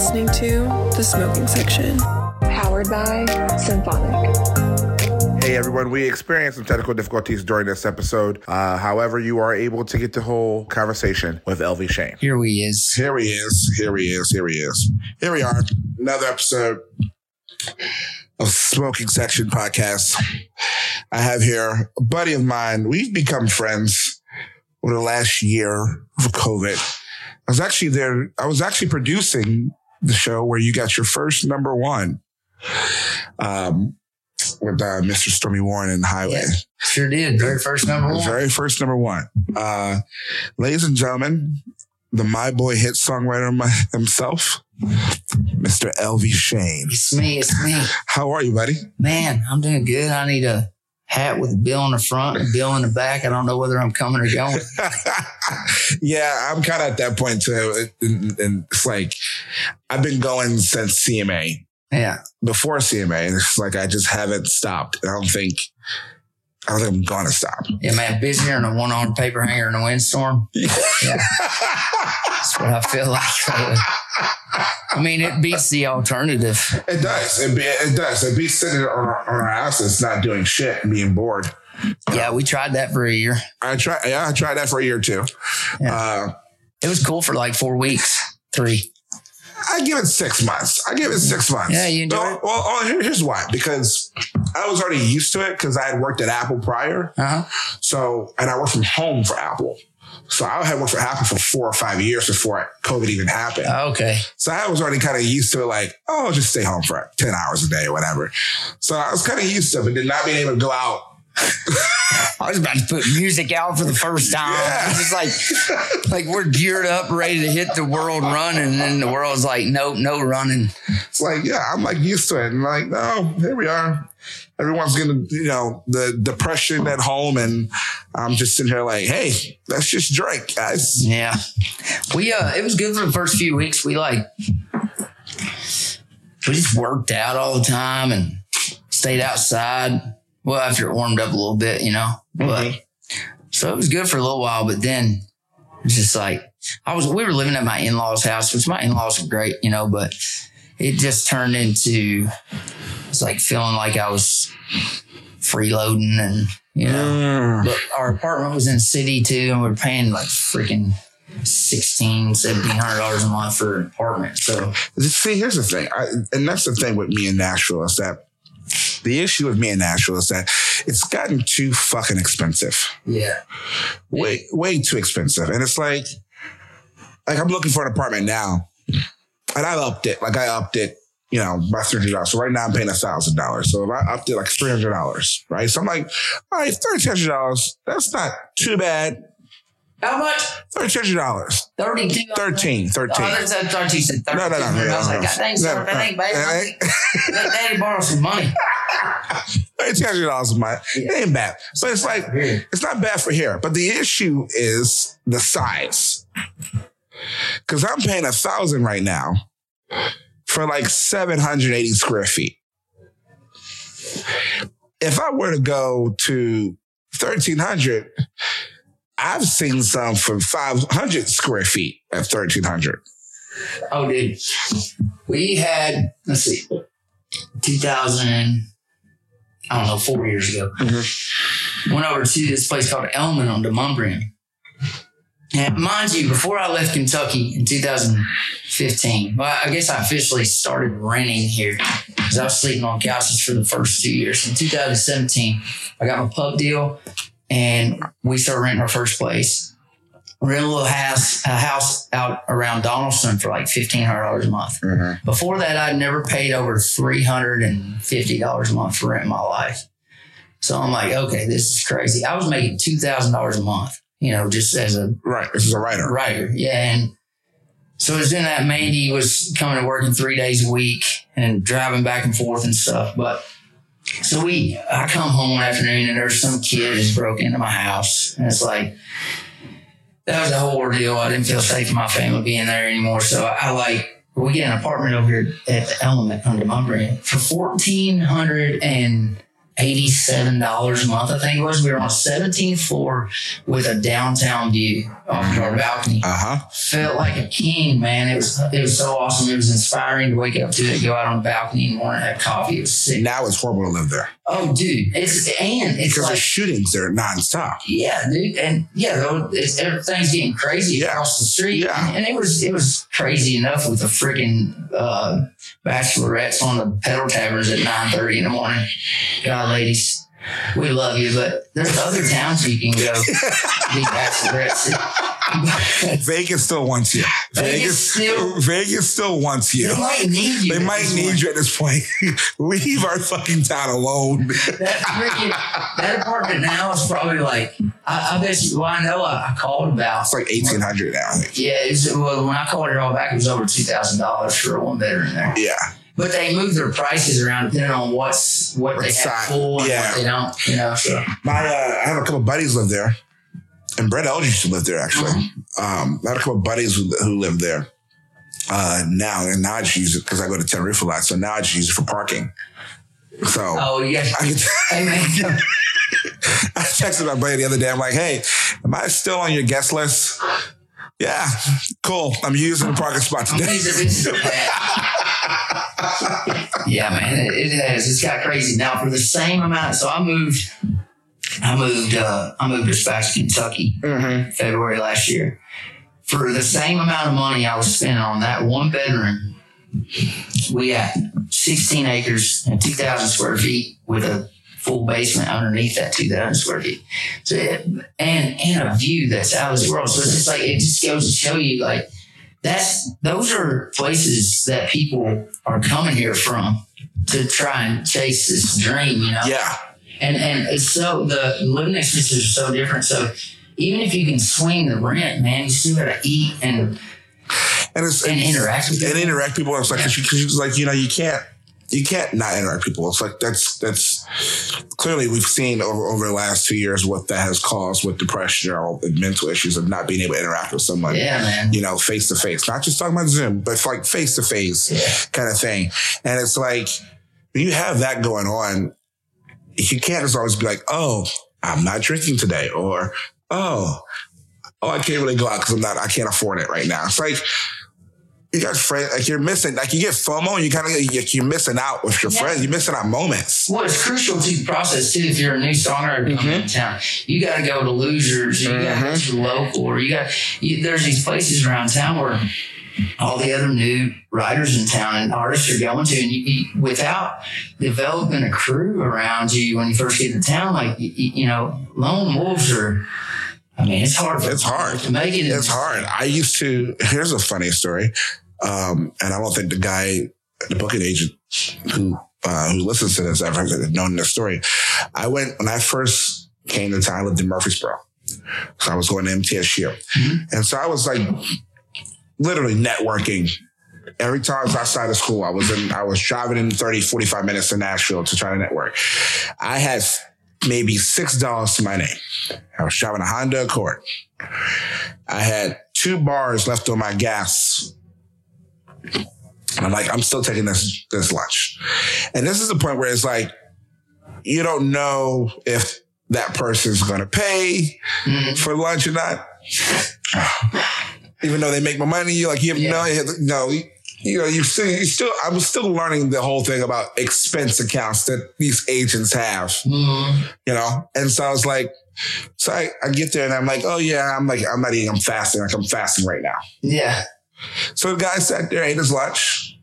listening to The Smoking Section, powered by Symphonic. Hey everyone, we experienced some technical difficulties during this episode. Uh, however, you are able to get the whole conversation with Elvie Shane. Here he is. Here he is. Here he is. Here he is. Here we are. Another episode of Smoking Section Podcast. I have here a buddy of mine. We've become friends over the last year of COVID. I was actually there. I was actually producing the show where you got your first number one. Um, with uh, Mr. Storme Warren and Highway. Yeah, sure did. Very first number one. Very first number one. Uh, ladies and gentlemen, the My Boy hit songwriter my, himself, Mr. Elvie Shane. It's me. It's me. How are you, buddy? Man, I'm doing good. I need a hat with a bill in the front and bill in the back. I don't know whether I'm coming or going. yeah, I'm kind of at that point too. And, and it's like, I've been going since CMA. Yeah. Before CMA, it's like I just haven't stopped. I don't think I don't think I'm gonna stop. Yeah, man, busier than a one on paper hanger in a windstorm. Yeah. That's what I feel like. I mean, it beats the alternative. It does. It, be, it does. It beats sitting on our, on our asses, not doing shit, and being bored. Yeah, we tried that for a year. I tried. Yeah, I tried that for a year too. Yeah. Uh, it was cool for like four weeks, three. I give it six months. I give it six months. Yeah, you enjoy well, it? Well, well, here's why. Because I was already used to it because I had worked at Apple prior. Uh-huh. So, and I worked from home for Apple. So I had worked for Apple for four or five years before COVID even happened. Oh, okay. So I was already kind of used to it, like, oh, just stay home for 10 hours a day or whatever. So I was kind of used to it, but then not being able to go out I was about to put music out for the first time. Yeah. It's like, like we're geared up, ready to hit the world running, and then the world's like, nope, no running. It's like, yeah, I'm like used to it, and like, no, here we are. Everyone's gonna, you know, the depression at home, and I'm just sitting here like, hey, let's just drink, guys. Yeah, we uh, it was good for the first few weeks. We like, we just worked out all the time and stayed outside well, after it warmed up a little bit, you know, mm-hmm. but so it was good for a little while, but then it's just like, I was, we were living at my in-laws house, which my in-laws are great, you know, but it just turned into, it's like feeling like I was freeloading and, you know, mm. but our apartment was in the city too. And we are paying like freaking 16 1700 dollars a month for an apartment so see here's the thing I, and that's the thing with me in nashville is that the issue with me in Nashville is that it's gotten too fucking expensive. Yeah. Way, way too expensive. And it's like, like I'm looking for an apartment now and I upped it. Like I upped it, you know, by $300. So right now I'm paying a $1,000. So if I upped it like $300, right? So I'm like, all right, $1,300, that's not too bad. How much? Thirteen dollars. Thirty-two. Thirteen. Thirteen. Oh, that's, I thought you said thirteen. No, no, no. no, I was like, God dang, no, that ain't bad. Daddy borrow some money. Thirteen hundred dollars a month. It ain't bad, but it's like it's not bad for here. But the issue is the size, because I'm paying a thousand right now for like seven hundred eighty square feet. If I were to go to thirteen hundred I've seen some for 500 square feet at 1300. Oh, dude. We had, let's see, 2000, I don't know, four years ago. Mm-hmm. Went over to this place called Element on Demonbreun. And mind you, before I left Kentucky in 2015, well, I guess I officially started renting here because I was sleeping on couches for the first two years. In 2017, I got my pub deal and we started renting our first place. Rent a little house, a house out around Donelson for like fifteen hundred dollars a month. Mm-hmm. Before that, I'd never paid over three hundred and fifty dollars a month for rent in my life. So I'm like, okay, this is crazy. I was making two thousand dollars a month, you know, just as a right, this is a writer, writer, yeah. And so it was in that Mandy was coming to working three days a week and driving back and forth and stuff, but so we, I come home one afternoon and there's some kid who's broke into my house. And it's like, that was a whole ordeal. I didn't feel safe in my family being there anymore. So I, I like, we get an apartment over here at the Element under my brand for fourteen hundred and eighty-seven dollars a month. I think it was. We were on a 17th floor with a downtown view off our balcony. Uh huh. Felt like a king, man. It was it was so awesome. It was inspiring to wake up to it, go out on the balcony in the morning, have coffee. It was sick. Now it's horrible to live there Oh, dude, it's and it's because like the shootings there nonstop. yeah, dude, and yeah, it's, everything's getting crazy Yeah. across the street, Yeah. and, and it was it was crazy enough with the freaking uh, bachelorettes on the pedal taverns at nine thirty in the morning. God, ladies, we love you, but there's other towns you can go be. Vegas still wants you. Vegas still- Vegas still wants you. They might need you. They at might this need point. you at this point. Leave our fucking town alone. That freaking that apartment now is probably like I, I bet you. Well, I know I, I called about. It's like eighteen hundred now. Yeah, it's, well, when I called it all back, it was over two thousand dollars for a one bedroom there. Yeah. But they move their prices around depending on what's what they side, have full and yeah. what they don't. You know, so My, uh, I have a couple buddies live there, and Brett Eldredge used to live there actually. Um, I had a couple buddies who, who live there uh, now, and now I just use it because I go to Tenerife a lot. So now I just use it for parking. So oh yeah, I, man, I texted my buddy the other day. I'm like, "Hey, am I still on your guest list?" Yeah, cool. I'm using the parking spot today. Amazing, it's bad. yeah, man, it, it has. It's got crazy now for the same amount. So I moved. I moved. Uh, I moved to back Kentucky. Mm-hmm. February last year. For the same amount of money I was spending on that one bedroom, we had 16 acres and 2,000 square feet with a full basement underneath that 2,000 square feet. So, it- and, and a view that's out of this world. So it's just like, it just goes to show you like, that's, those are places that people are coming here from to try and chase this dream, you know? Yeah, and and it's so the living expenses are so different. So even if you can swing the rent, man, you still gotta eat and and it's and it's- interact with and people. interact people. It's like, cause you, cause like you know, you can't. You can't not interact with people. It's like that's that's clearly we've seen over over the last two years what that has caused with depression or mental issues of not being able to interact with someone. Yeah, man. you know, face to face, not just talking about Zoom, but like face to face kind of thing. And it's like, when you have that going on, you can't just always be like, oh, I'm not drinking today or, oh, oh, I can't really go out because I'm not, I can't afford it right now. It's like, you got friends, like you're missing, like you get FOMO and you kind of, you're missing out with your Yeah. friends. You're missing out moments. Well, it's crucial to the process too. If you're a new songwriter coming mm-hmm. to town, you got to go to Losers, or you got to go mm-hmm. to local, or you got you, there's these places around town where all the other new writers in town and artists are going to, and you, you, without developing a crew around you when you first get to town, like you, you know, lone wolves are. I mean, it's hard. It's hard. to make it. It's hard. I used to. Here's a funny story, um, and I don't think the guy, the booking agent who uh, who listens to this ever known this story. I went when I first came to town. I lived in Murfreesboro, so I was going to MTSU, and so I was like literally networking. Every time I was outside of school, I was in, I was driving in 30, 45 minutes to Nashville to try to network. I had maybe $6 to my name. I was driving a Honda Accord. I had two bars left on my gas. And I'm like, I'm still taking this this lunch. And this is the point where it's like, you don't know if that person's gonna pay Mhm. for lunch or not. Even though they make more money, you like you have Yeah. no no you know, you still, you still, I was still learning the whole thing about expense accounts that these agents have Mhm. you know? And so I was like, so I, I get there and I'm like, oh yeah, I'm like, I'm not eating, I'm fasting. Like I'm fasting right now. Yeah. So the guy sat there, ate his lunch.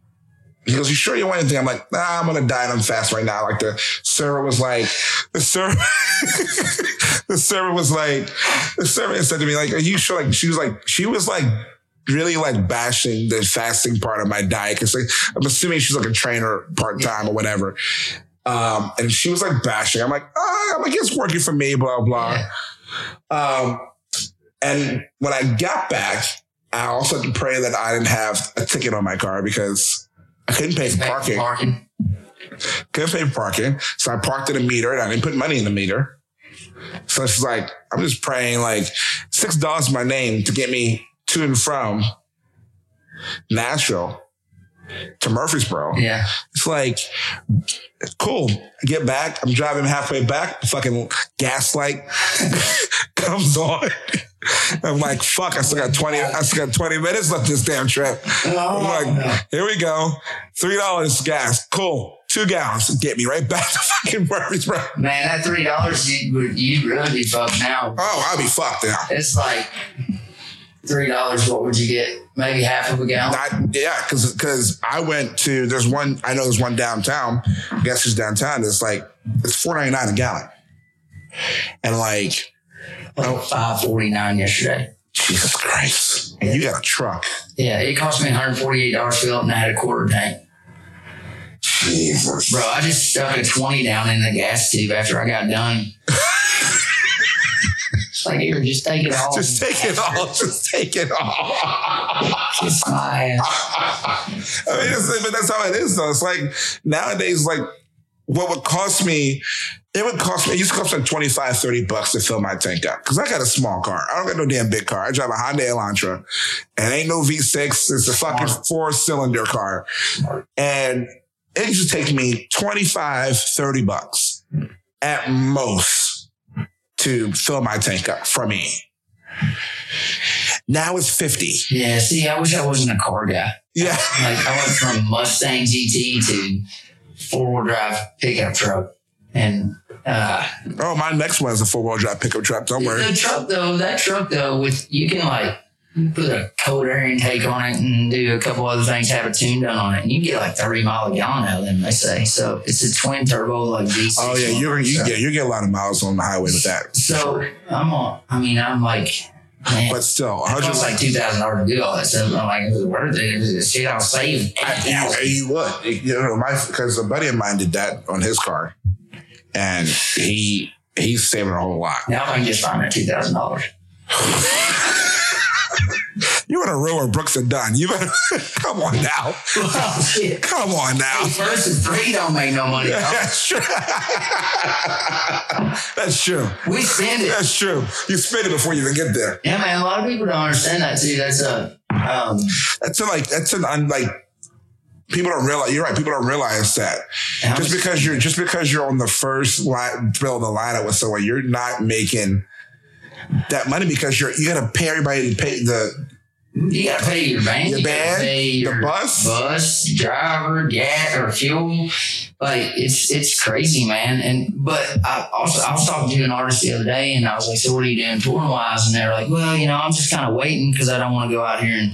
He goes, you sure you want anything? I'm like, nah, I'm going to diet. I'm fast right now. Like the server was like, the server, the server was like, the server said to me, like, are you sure? Like, she was like, she was like, really like bashing the fasting part of my diet. Cause like, I'm assuming she's like a trainer part time or whatever. Um, and she was like bashing. I'm like, oh, I'm like, it's working for me, blah, blah. Um, and when I got back, I also had to pray that I didn't have a ticket on my car because I couldn't pay for parking. Parking. Couldn't pay for parking. So I parked at a meter and I didn't put money in the meter. So she's like, I'm just praying like $6 my name to get me to and from Nashville to Murfreesboro. Yeah. It's like, cool. I get back. I'm driving halfway back. Fucking gas light comes on. I'm like, fuck, I still got 20, I still got 20 minutes left this damn trip. Oh, I'm Oh, like, here we go. Three dollars gas. Cool. Two gallons. Get me right back to fucking Murfreesboro. man, that three dollars you would you really be fucked now. Oh, I'll be fucked now. It's like three dollars. What would you get? Maybe half of a gallon. Not, yeah, because because I went to there's one I know there's one downtown. Guess who's downtown? It's like it's four ninety nine a gallon, and like Like oh. five forty nine yesterday. Jesus Christ, and you got a truck. Yeah, it cost me one hundred forty eight dollars to fill up, and I had a quarter tank. Jesus, Bro, I just stuck a 20 down in the gas tube after I got done. like, here, just take it all. just take it all. Just take it all. Kiss my ass. I mean, it's, but that's how it is, though. It's like nowadays, like what would cost me, it would cost me, it used to cost me 25, 30 bucks to fill my tank up. Cause I got a small car. I don't got no damn big car. I drive a Hyundai Elantra and ain't no V6. It's a fucking four cylinder car. And it used to take me 25, 30 bucks hmm. at most to fill my tank up for me. Now it's 50. Yeah, see, I wish I wasn't a car guy. Yeah. Like, I went from Mustang GT to four wheel drive pickup truck. And uh, Oh, my next one is a four wheel drive pickup truck. Don't worry. the truck, though, that truck, though, with you can like put a cold air intake on it and do a couple other things, have a tune done on it, and you get like 30 mile a gallon out of them, they say. So it's a twin turbo, like V6. Oh yeah, you're you so, get you get a lot of miles on the highway with that. So I'm on, I mean, I'm like, man, But still, 100 costs like $2,000 to do all that stuff. I'm like, it was worth it. It was the shit I'll save. I, you, you would, you know, my because a buddy of mine did that on his car, and he he's saving a whole lot. Now I can just find that $2,000. You in a row where Brooks and Dunn. You better come on now, Well, shit. come on now. First and three don't make no money. dog. That's true. That's true. We spend it. That's true. You spend it before you even get there. Yeah, man. A lot of people don't understand that too. That's a um, That's a, like that's an un, like people don't realize. You're right. People don't realize that just because you're just because you're on the first line, build the lineup with someone, you're not making that money because you're you got to pay everybody to pay the you gotta pay your band, Your you gotta band, pay the your bus. bus driver, gas or fuel. Like it's it's crazy, man. And but I also I was talking to an artist the other day, and I was like, "So what are you doing touring wise?" And they're like, "Well, you know, I'm just kind of waiting because I don't want to go out here and."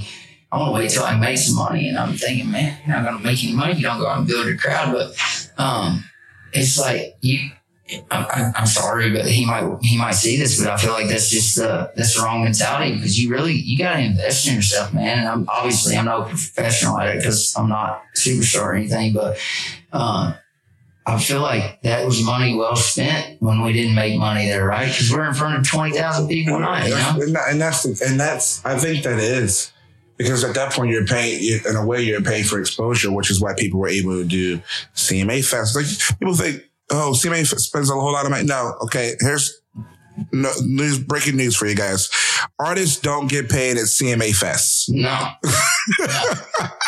I want to wait till I make some money, and I'm thinking, man, you're not gonna make any money if you don't go out and build a crowd. But um, it's like you I- I'm sorry, but he might he might see this, but I feel like that's just uh, that's the wrong mentality because you really you got to invest in yourself, man. And I'm obviously I'm no professional at it because I'm not a superstar or anything, but uh, I feel like that was money well spent when we didn't make money there, right? Because we're in front of twenty thousand people a night, you know. and, that- and that's the, and that's I think that is because at that point you're paying you, in a way you're paying for exposure, which is why people were able to do CMA Fest. Like people think, oh, CMA spends a whole lot of money. No, okay, here's no news breaking news for you guys. Artists don't get paid at CMA Fest. No.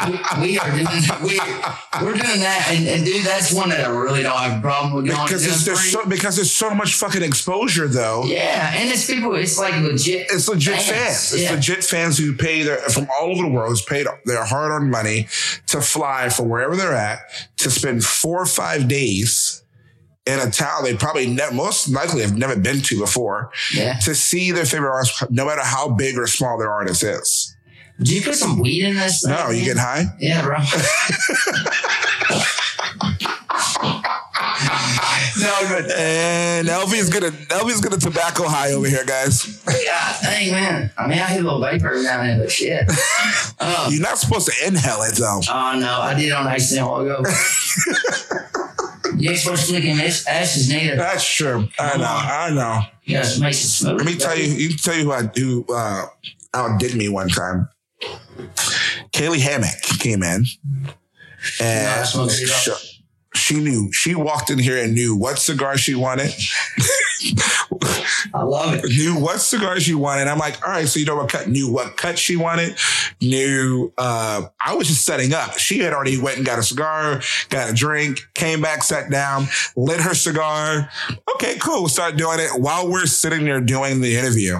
we, we are doing we, we're doing that, and, and dude, that's one that I really don't have a problem with Because it's, there's so because there's so much fucking exposure though. Yeah, and it's people. It's like legit. It's legit Fans, fans. It's yeah. legit fans who pay their from all over the world who's paid their hard earned money to fly from wherever they're at to spend four or five days in a town they probably ne- most likely have never been to before Yeah. to see their favorite artist, no matter how big or small their artist is. Did you put some weed in this? thing, No, you man? get high. Yeah, bro. no, but And Elvie's gonna Elvie's gonna tobacco high over here, guys. yeah, dang man. I mean, I hit a little vapor every now and then, but shit. You're not supposed to inhale it though. oh no, I did on accident a while ago. supposed to look in this neither. That's true. I know. I know. Guys makes it. Let me tell you, you tell you who, I, who uh, outdid me one time. Caylee Hammack came in, and cigar. she, she knew. She walked in here and knew what cigar she wanted. I love it. knew what cigar she wanted. I'm like, all right, so you know what cut? Knew what cut she wanted. Knew. Uh, I was just setting up. She had already went and got a cigar, got a drink, came back, sat down, lit her cigar. Okay, cool. Start doing it while we're sitting there doing the interview.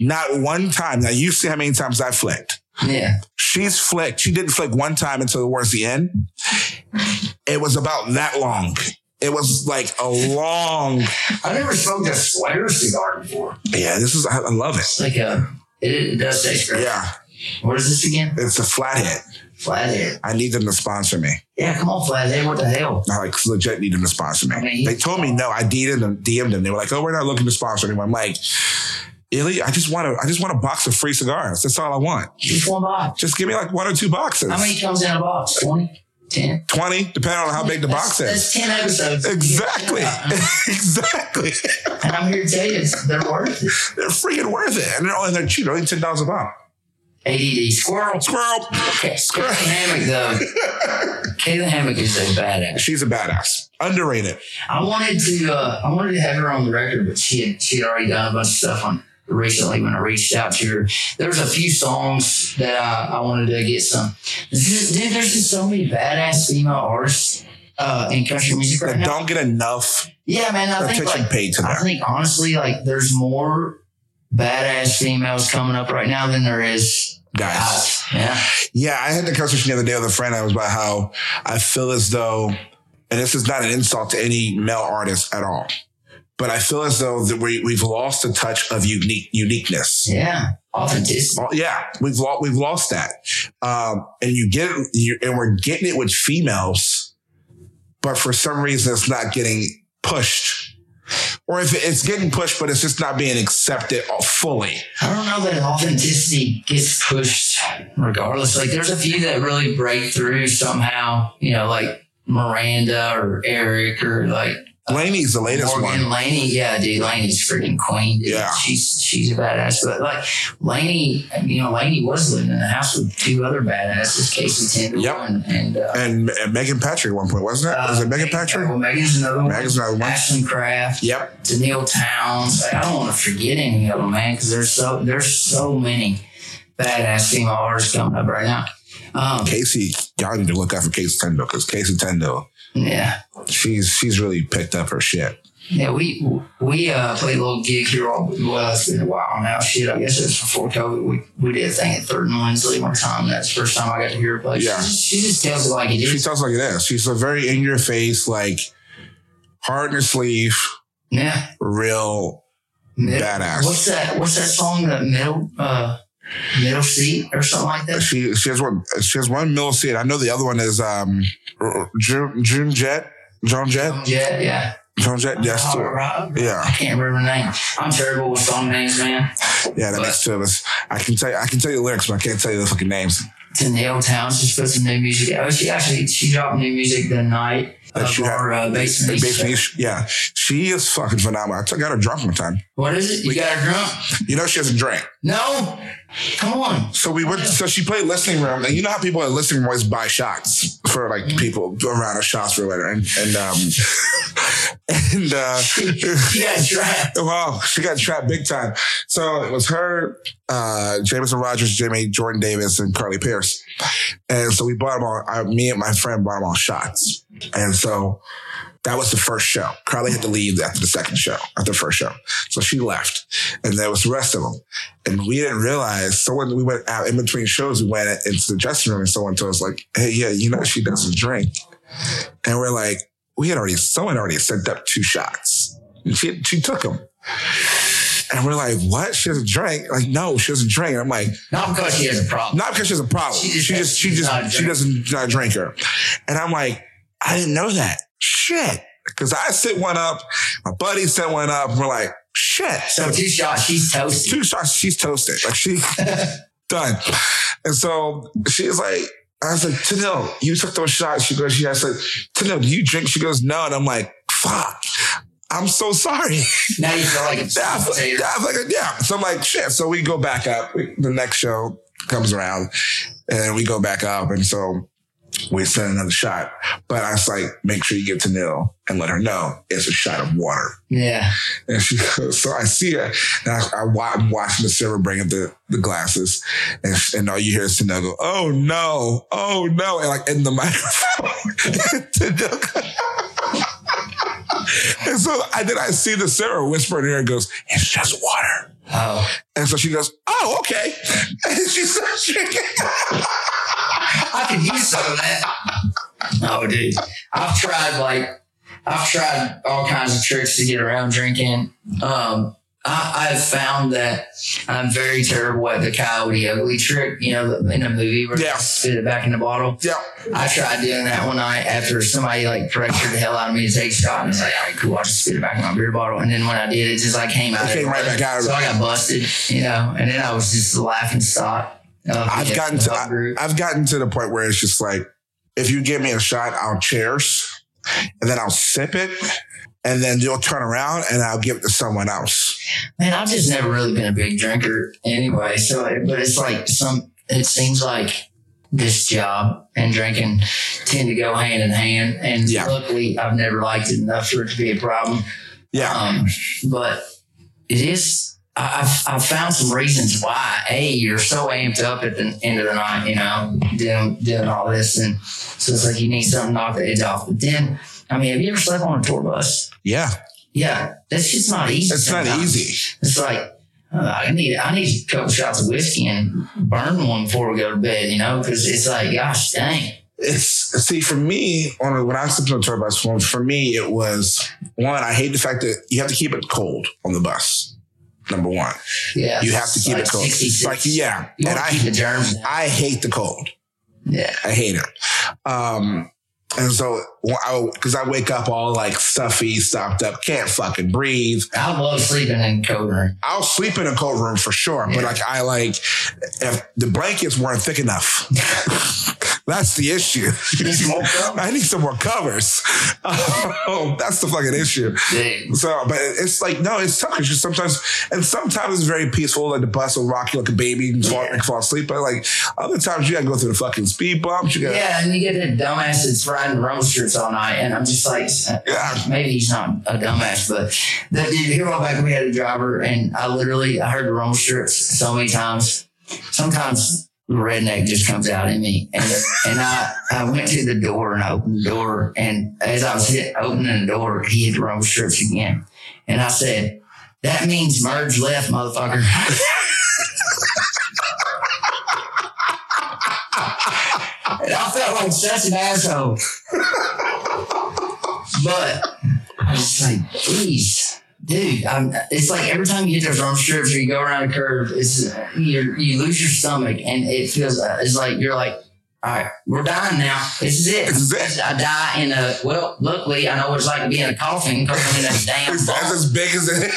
Not one time. Now you see how many times I flicked. Yeah. She's flicked. She didn't flick one time until towards the end. It was about that long. It was like a long. I've never smoked a sweater cigar before. Yeah, this is. I, I love it. It's like a. It, it does taste great. Yeah, What is this again? it's a flathead. Flathead. I need them to sponsor me. Yeah, come on, Flathead. What the hell? I like legit need them to sponsor me. I mean, They told me no. I DM'd them. DM'd them. They were like, "Oh, we're not looking to sponsor anyone." I'm like, "Really? I just want to. I just want a box of free cigars. That's all I want. Just one box. Just give me like one or two boxes. How many comes in a box? 20? 10? Twenty, depending on how big the box that's, is. That's 10 episodes. Exactly. Exactly. And I'm here to tell you, they're worth it. They're freaking worth it, and they're only they're cheap. They're only ten dollars a pop. ADD. Squirrel. Squirrel. Okay, Caylee Hammack, though. Caylee Hammack is a badass. She's a badass. Underrated. I wanted to, uh, I wanted to have her on the record, but she had, she had already done a bunch of stuff on recently when I reached out to her. There's a few songs that I, I wanted to get some. There's just, dude, there's just so many badass female artists uh, in country music right now. don't get enough Yeah, man. I think like, paid to I think honestly, like there's more badass females coming up right now than there is Guys. guys. Yeah. Yeah, I had the conversation the other day with a friend. I was about how I feel as though, and this is not an insult to any male artist at all, but I feel as though that we we've lost the touch of unique uniqueness. Yeah. Authenticity. Yeah, we've lost we've lost that, um, and you get it, you, and we're getting it with females, but for some reason it's not getting pushed, or if it's getting pushed, but it's just not being accepted fully. I don't know that authenticity gets pushed regardless. Like there's a few that really break through somehow, you know, like Miranda or Eric or like Lainey's the latest Morgan one. Lainey. Yeah, dude, Lainey's freaking queen. Dude. Yeah. She's she's a badass. But like Lainey, you know, Lainey was living in the house with two other badasses, Kasey Tyndall Yep. and, and uh, And, and Megan Patrick at one point, wasn't it? Was it Megan Patrick? Well, Megan's another one. Megan's another one. Ashland Craft. Yep. Tenille Townes. I don't want to forget any of them, man, because there's so there's so many badass female artists coming up right now. Um, Kasey, y'all need to look out for Kasey Tyndall because Kasey Tyndall, yeah, she's she's really picked up her shit. yeah. We we uh, played a little gig here. All, well, it's been a while now. Shit, I guess it was before COVID. We we did a thing at Third and Lindsley one time. That's the first time I got to hear her play. Yeah. She, just, she just tells it like it She is. talks like it is. She's a very in your face, like hard in her sleeve, Yeah. real Mid- badass. What's that? What's that song? that middle uh, middle seat or something like that. She she has one she has one middle seat. I know the other one is um June June Jet. Joan Jett. Yeah, yeah. Joan Jett. Yes. All right. Yeah. I can't remember the name. I'm terrible with song names, man. Yeah, the next two of us. I can tell you I can tell you the lyrics, but I can't tell you the fucking names. Tenille Townes just put some new music out. She actually she dropped new music the night That of she had- our uh, basement. Basically, yeah. She is fucking phenomenal. I took- got her drunk one time. What is it? You got her drunk? You know she doesn't drink. No. Come on. So we went. So she played listening room, and you know how people at listening room always buy shots for like people around a shots for later, and and um and uh, She got trapped. wow, she got trapped big time. So it was her, uh, Jameson Rodgers, Jimmy, Jordan Davis, and Carly Pearce, and so we bought them all. I, me and my friend bought them all shots, and so. That was the first show. Carly had to leave after the second show, after the first show. So she left. And there was the rest of them. And we didn't realize someone, we went out in between shows, we went into the dressing room and someone told us like, Hey, yeah, you know, she doesn't drink. And we're like, we had already, someone already sent up two shots. And she, she took them. And we're like, what? She doesn't drink? Like, no, she doesn't drink. And I'm like, Not because she has a problem. not because she has a problem. She She just- just, she just, she doesn't not a drinker. And I'm like, I didn't know that. Shit. Cause I set one up, my buddy set one up, and we're like, shit. So two shots, she's toasted. two shots, she's toasted. Like she done. And so she's like, I was like, Tenille, you took those shots. She goes, yeah. I said, Tenille, do you drink? She goes, no. And I'm like, fuck. I'm so sorry. Now you feel like it's Yeah, I was like, yeah, I was like, yeah. So I'm like, shit. So we go back up. The next show comes around and we go back up. And so we send another shot. But I was like, make sure you get Tenille and let her know it's a shot of water. Yeah. And she goes, so I see her and I, I, I'm watching the server bring up the, the glasses and, and all you hear is Tenille go, oh no, oh no. And like in the microphone, And so I then I see the Sarah whisper in her and goes, it's just water. Oh, And so she goes, oh, okay. And she starts drinking. I could use some of that. Oh, dude, I've tried like I've tried all kinds of tricks to get around drinking. Um, I, I've found that I'm very terrible at the coyote ugly trick. You know, in a movie where Yeah. they spit it back in the bottle. Yeah. I tried doing that one night after somebody like pressured the hell out of me to take a shot. And I was like, all right, cool. I'll just spit it back in my beer bottle. And then when I did, it just like came out. It came right back out. So I got busted, you know, and then I was just laughing stock. I've gotten to. I, have gotten to the point where it's just like, if you give me a shot, I'll cheers, and then I'll sip it, and then you'll turn around and I'll give it to someone else. Man, I've just never really been a big drinker anyway. So, but it's like some, it seems like this job and drinking tend to go hand in hand. And Yeah. luckily, I've never liked it enough for it to be a problem. Yeah. Um, but it is, I've, I've found some reasons why. A, you're so amped up at the end of the night, you know, doing, doing all this. And so it's like you need something to knock the edge off. But then, I mean, have you ever slept on a tour bus? yeah. Yeah, that's just not easy. It's not easy. It's like uh, I need I need a couple shots of whiskey and burn one before we go to bed, you know, because it's like, gosh dang. It's see for me on a, when I slept on a tour bus. For, for me, it was one. I hate the fact that you have to keep it cold on the bus. Number one, Yeah, you have to keep like it cold. 66. Like yeah, you and I keep the germs. I hate the cold. Yeah, I hate it. Um, and so, I because I, wake up all like stuffy, stopped up, can't fucking breathe. I love sleeping in a cold room. I'll sleep in a cold room for sure, but like I like if the blankets weren't thick enough. That's the issue. Need some more covers? I need some more covers. Oh, that's the fucking issue. Dude. So, but it's like no, it's tough because sometimes, and sometimes it's very peaceful. Like the bus will rock you like a baby and fall, Yeah. and fall asleep. But like other times, you gotta go through the fucking speed bumps. You gotta, Yeah, and you get that dumbass that's riding roasters all night, and I'm just like, Yeah. maybe he's not a dumbass, but that dude here on back we had a driver, and I literally I heard the strips so many times. Sometimes the redneck just comes out in me, and and I I went to the door and opened the door, and as I was hit, opening the door, he hit the rumble strips again, and I said, "That means merge left, motherfucker." And I felt like such an asshole. but I was like, geez, dude, I'm, it's like every time you hit those arm strips or you go around a curve, it's you you lose your stomach and it feels uh, it's like you're like, all right, we're dying now. This is it. This is it. I die in a well. Luckily, I know what it's like to be in a coffin because I'm in a damn. It's, as big as it.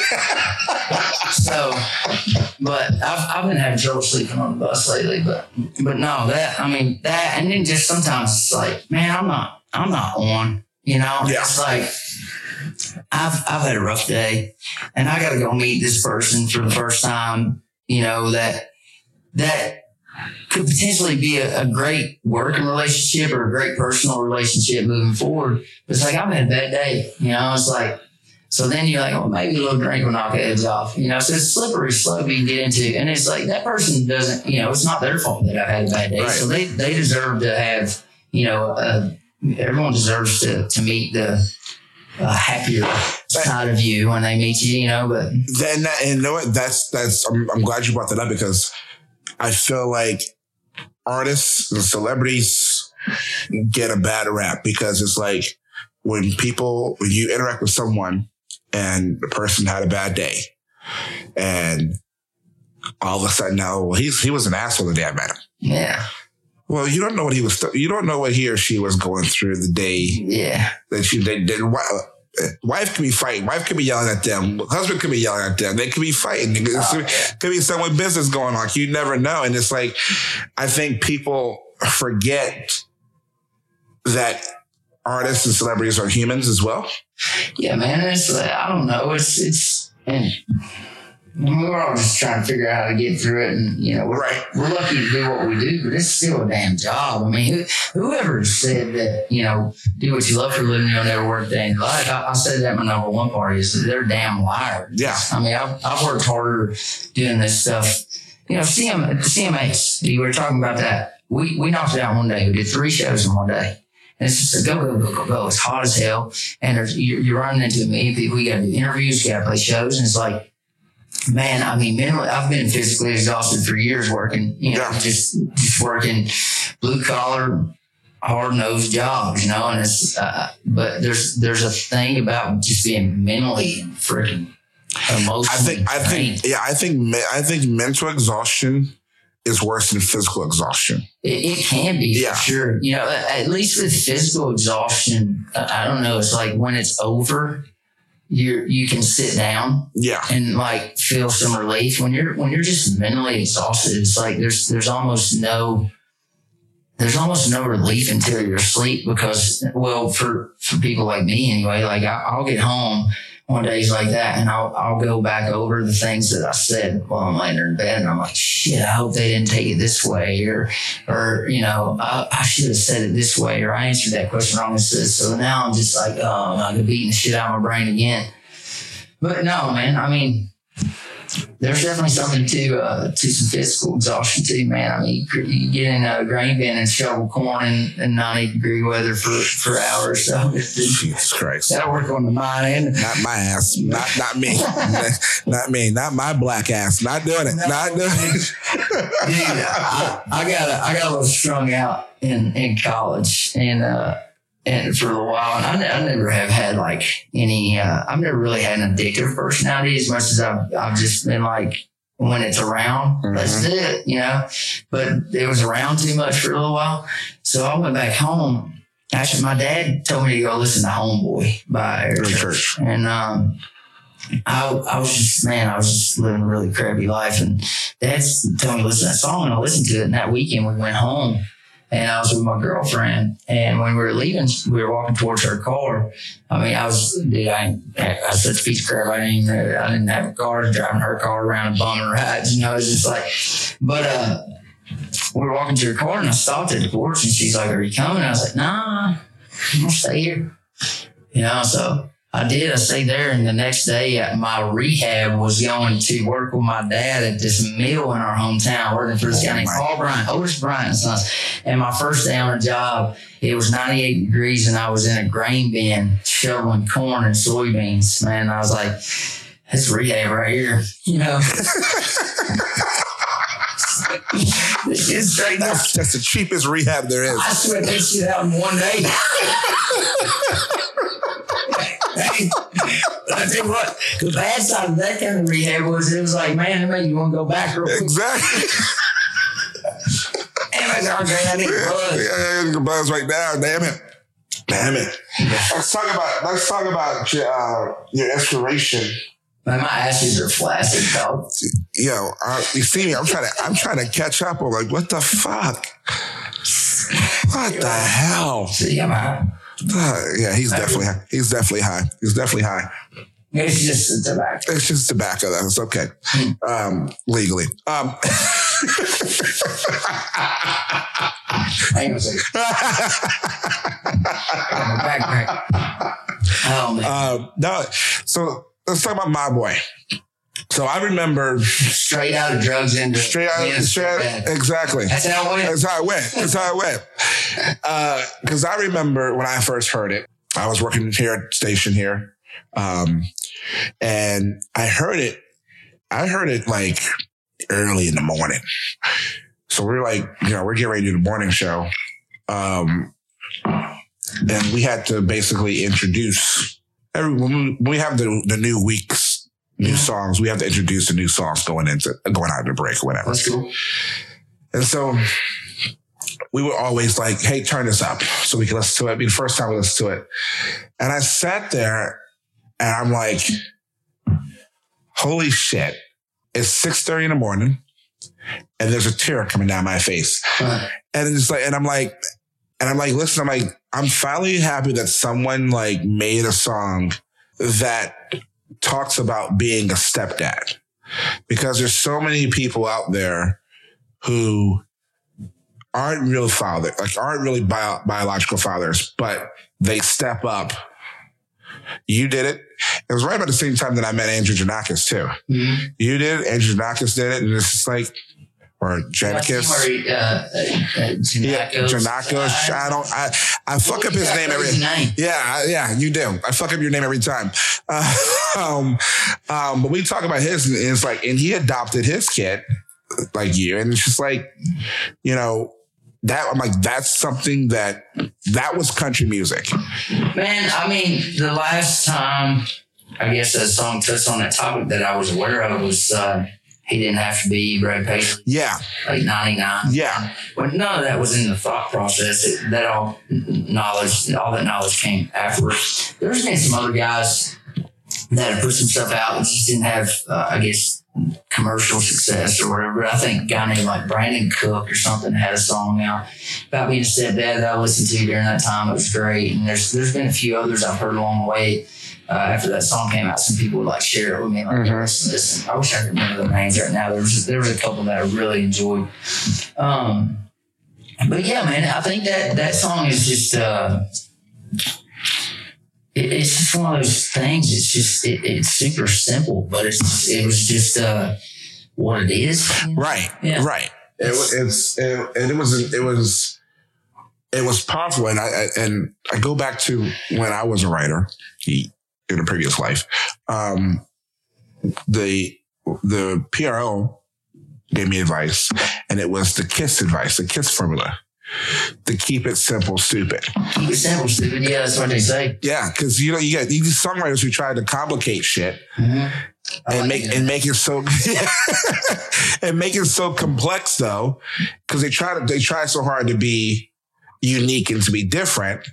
So, but I've, I've been having trouble sleeping on the bus lately. But but no, that I mean that, and then just sometimes it's like, man, I'm not I'm not on. You know, Yeah. it's like I've I've had a rough day, and I got to go meet this person for the first time. You know that that could potentially be a, a great working relationship or a great personal relationship moving forward. But it's like I've had a bad day. You know, it's like so then you're like, oh, maybe a little drink will knock the edge off. You know, so it's slippery slope you can get into. And it's like that person doesn't, you know, it's not their fault that I've had a bad day. Right. So they, they deserve to have, you know, uh, everyone deserves to, to meet the uh, happier side of you when they meet you, you know, but then that, and you know what? That's that's. I'm, I'm glad you brought that up because I feel like artists and celebrities get a bad rap because it's like when people when you interact with someone and the person had a bad day and all of a sudden now well, he's he was an asshole the day I met him. yeah, Well, you don't know what he was. you don't know what he or she was going through the day yeah, that she they did. Uh, wife could be fighting. Wife could be yelling at them. Husband could be yelling at them. They could be fighting. Oh, could, could be someone business going on. You never know. And it's like, I think people forget that artists and celebrities are humans as well. yeah, man. It's, I don't know. It's, it's, and we're all just trying to figure out how to get through it. And, you know, we're, Right. we're lucky to do what we do, but it's still a damn job. I mean, who, whoever said that, you know, do what you love for a living, you'll never work a day in your life. I, I said that at my number one party is that they're damn liars. Yeah. I mean, I've, I've worked harder doing this stuff. You know, CM, CMAs, you were talking about that. We, we knocked it out one day. We did three shows in one day. And it's just like, go, go, go, go, go. It's hot as hell. And there's, you're, you're running into a million people. You got to do interviews, you got to play shows. And it's like, man, I mean, mentally, I've been physically exhausted for years working, you know, just, just working blue collar, hard nosed jobs, you know, and it's, uh, but there's, there's a thing about just being mentally freaking emotionally. I think, I drained. think, yeah, I think, I think mental exhaustion is worse than physical exhaustion. It, it can be Yeah. for sure. You know, at least with physical exhaustion, I don't know. It's like when it's over, you you can sit down Yeah. and like feel some relief. When you're when you're just mentally exhausted, it's like there's there's almost no there's almost no relief until you're asleep because well for for people like me anyway, like I, I'll get home on days like that and I'll I'll go back over the things that I said while I'm laying there in bed and I'm like shit I hope they didn't take it this way or or you know I, I should have said it this way or I answered that question wrong so, so now I'm just like oh I'm beating the shit out of my brain again. But no man I mean there's definitely something to uh, to some physical exhaustion too, man. I mean, you, you get in a grain bin and shovel corn in, in 90 degree weather for, for hours. So Jesus Christ. that'll work on the mind and Not my ass. Not not me. not me. Not my black ass. Not doing it. Not doing it. Dude, I, I got a, I got a little strung out in, in college and, uh, and for a while, and I, I never have had like any, uh, I've never really had an addictive personality as much as I've, I've just been like, when it's around, that's it, you know, but it was around too much for a little while. So I went back home. Actually, my dad told me to go listen to Homeboy by Eric Church. Church. And, um, I, I was just, man, I was just living a really crappy life. And dad's told me to listen to that song and I listened to it. And that weekend we went home and I was with my girlfriend. And when we were leaving, we were walking towards her car. I mean, I was, dude, I, I was such a piece of crap. I didn't I didn't have a car, driving her car around and bumming rides. You know, it was just like, but, uh, we were walking to her car and I stopped at the porch and she's like, Are you coming? I was like, Nah, I'm gonna stay here. You know, so I did. I stayed there, and the next day, my rehab was going to work with my dad at this mill in our hometown, working for this oh guy named my- Paul Bryant, Otis Bryant and Sons. And my first day on the job, it was 98 degrees, and I was in a grain bin shoveling corn and soybeans. Man, I was like, "This rehab right here," you know. this shit's. That's, that's the cheapest rehab there is. I sweat that shit out in one day. hey, I tell you what, the bad side of that kind of rehab was it was like, man, it made you want to go back real quick. Exactly. Damn it, RJ, I need blood. Yeah, the buzz right now. Damn it. Damn it. Let's talk about let's talk about your uh, your inspiration. Man, my asses are flaccid, dog. Yo, uh, you see me? I'm trying to I'm trying to catch up. I'm like, what the fuck? What the hell? See, I'm high. Uh, yeah, he's definitely high. He's definitely high. He's definitely high. It's just tobacco. It's just tobacco. It's okay. Um, legally. Um, I ain't gonna say a backpack. Oh, man. uh, no, so let's talk about my boy. So I remember straight out of drugs into straight out, straight out exactly. That's how it went. That's how it went. That's how it went. Because I remember when I first heard it, I was working here at station here, um, and I heard it. I heard it like early in the morning. So we're like, you know, we're getting ready to do the morning show, um, and we had to basically introduce every we, when we have the the new weeks. New songs. We have to introduce the new songs going into going out to break or whatever. That's cool. And so we were always like, hey, turn this up so we can listen to it. It'd be the first time we listened to it. And I sat there and I'm like, holy shit. It's 6.30 in the morning and there's a tear coming down my face. Huh. And it's like, and I'm like, and I'm like, listen, I'm like, I'm finally happy that someone like made a song that talks about being a stepdad because there's so many people out there who aren't real father, like aren't really bio, biological fathers, but they step up. You did it. It was right about the same time that I met Andrew Jannakos too. Mhm. You did it. Andrew Jannakos did it. And it's just like, or Janicus. Uh, uh, Yeah, Jannakos. I don't. I I fuck up his name every. name. Yeah, yeah, you do. I fuck up your name every time. Uh, um, um, but we talk about his, and it's like, and he adopted his kid like you, and it's just like, you know, that I'm like, that's something that that was country music. Man, I mean, the last time I guess a song touched on that topic that I was aware of was uh, He Didn't Have to Be Brad Paisley, Yeah, like 99. yeah, But none of that was in the thought process. It, that all knowledge, all that knowledge came afterwards. There's been some other guys that have put some stuff out that just didn't have, uh, I guess, commercial success or whatever. I think a guy named like Brandon Cook or something had a song out about being a stepdad that I listened to during that time. It was great. And there's there's been a few others I've heard along the way. Uh, after that song came out, some people would like share it with me. Like, Mhm. listen, listen. I wish I could remember the names right now. There was there was a couple that I really enjoyed. Um, but yeah, man, I think that that song is just uh, it, it's just one of those things. It's just it, it's super simple, but it's it was just uh, what it is. right, Yeah. right. It, wa- it's it, and it was it was it was powerful, and I I- and I go back to when I was a writer he, in a previous life. Um, the the PRO gave me advice, and it was the KISS advice, the KISS formula, to keep it simple, stupid. Keep it simple, stupid. Yeah, that's what they say. Yeah, because you know you get these songwriters who try to complicate shit I and like make that. and make it so and make it so complex though, because they try to they try so hard to be unique and to be different.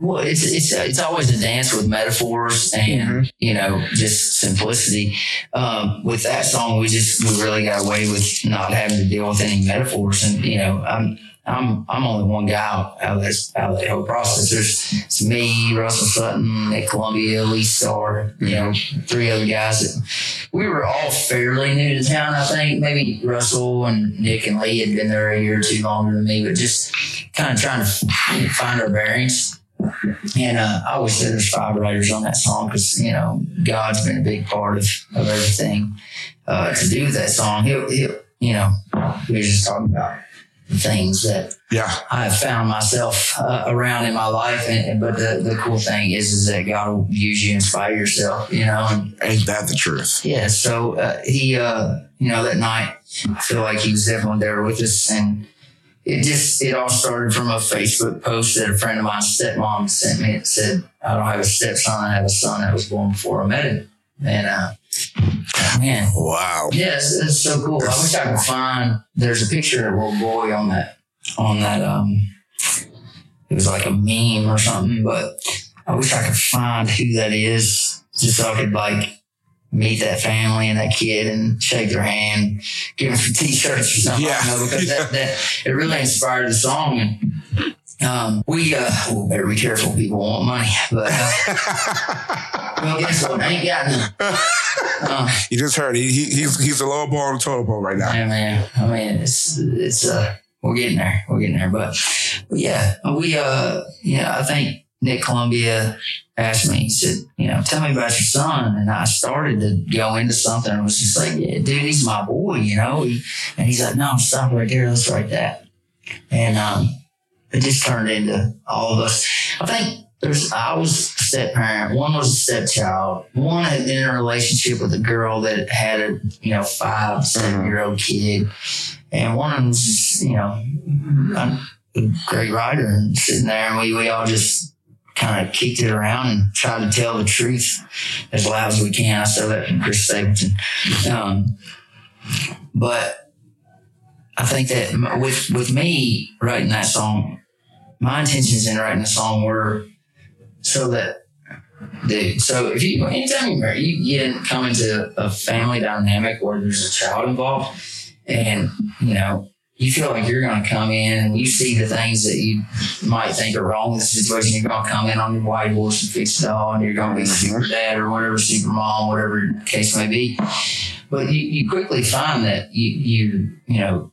Well, it's it's it's always a dance with metaphors and you know just simplicity. Um, with that song, we just we really got away with not having to deal with any metaphors, and you know I'm. I'm I'm only one guy out, out of this out of that whole process. There's it's me, Russell Sutton, Nick Columbia, Lee Starr, you know, three other guys that we were all fairly new to town. I think maybe Russell and Nick and Lee had been there a year or two longer than me, but just kind of trying to find our bearings. And uh, I always say there's five writers on that song because you know God's been a big part of, of everything uh, to do with that song. He'll, he'll, you know, we were just talking about things that Yeah, I have found myself uh, around in my life. And, and- but the, the cool thing is, is that God will use you, inspire yourself, you know, and ain't that the truth? yeah, so uh, he, uh, you know, that night, I feel like he was definitely there with us. And it just, it all started from a Facebook post that a friend of mine's stepmom sent me. It said, I don't have a stepson, I have a son that was born before I met him. And, uh, man, Wow. yeah, it's, it's so cool. I wish I could find, there's a picture of a little boy on that, on that, um, it was like a meme or something, but I wish I could find who that is just so I could like meet that family and that kid and shake their hand, give them some t-shirts or something. Yeah. Know, because that, that, it really inspired the song. And, um, we, uh, well, better be careful. People want money, but, uh, well, guess what? I ain't got none. Uh, You just heard he, he he's he's the lower ball on the totem pole right now. Yeah, man. I mean, it's it's uh, we're getting there. We're getting there. But, but yeah, we uh, yeah, I think Nick Columbia asked me. He said, you know, tell me about your son, and I started to go into something. and was just like, yeah, dude, he's my boy, you know. He, and he's like, no, stop right there. Let's write that. And um, it just turned into all of us. I think there's I was a step parent. One was a stepchild. One had been in a relationship with a girl that had a you know five seven year old kid, and one of them was just you know a a great writer and sitting there, and we we all just kind of kicked it around and tried to tell the truth as loud as we can. I stole that from Chris Stapleton. Um, but I think that with with me writing that song, my intentions in writing the song were so that the so if you anytime you marry, you, you didn't come into a family dynamic where there's a child involved, and you know you feel like you're going to come in and you see the things that you might think are wrong in the situation. You're going to come in on your white horse and fix it all, and you're going to be mm-hmm. super dad or whatever, super mom, whatever the case may be. But you, you quickly find that you you you know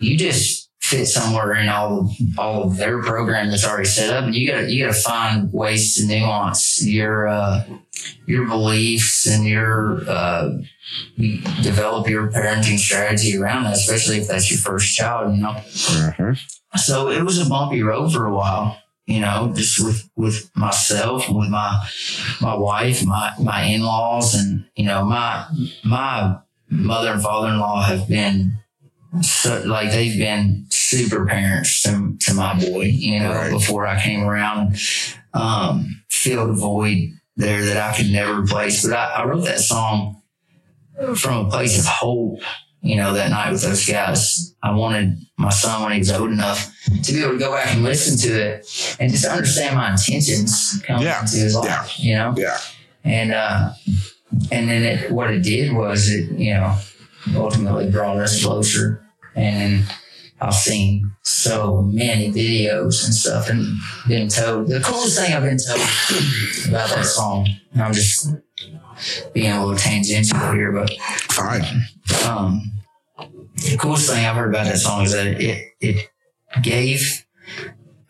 you just fit somewhere in all all of their program that's already set up. And you gotta you gotta find ways to nuance your uh, your beliefs and your uh, you develop your parenting strategy around that, especially if that's your first child. You know. So it was a bumpy road for a while, you know, just with, with myself with my, my wife, my, my in-laws and, you know, my, my mother and father-in-law have been so, like they've been super parents to, to my boy, you know, Right. before I came around, um, filled a void there that I could never replace. But I, I wrote that song from a place of hope, you know, that night with those guys. I wanted my son when he was old enough to be able to go back and listen to it and just understand my intentions coming Yeah. into his life, you know? Yeah. And, uh, and then it, what it did was it, you know, ultimately brought us closer. And I've seen so many videos and stuff and been told the coolest thing I've been told about that song. And I'm just being a little tangential here, but Fine. um, the coolest thing I've heard about that song is that it it gave.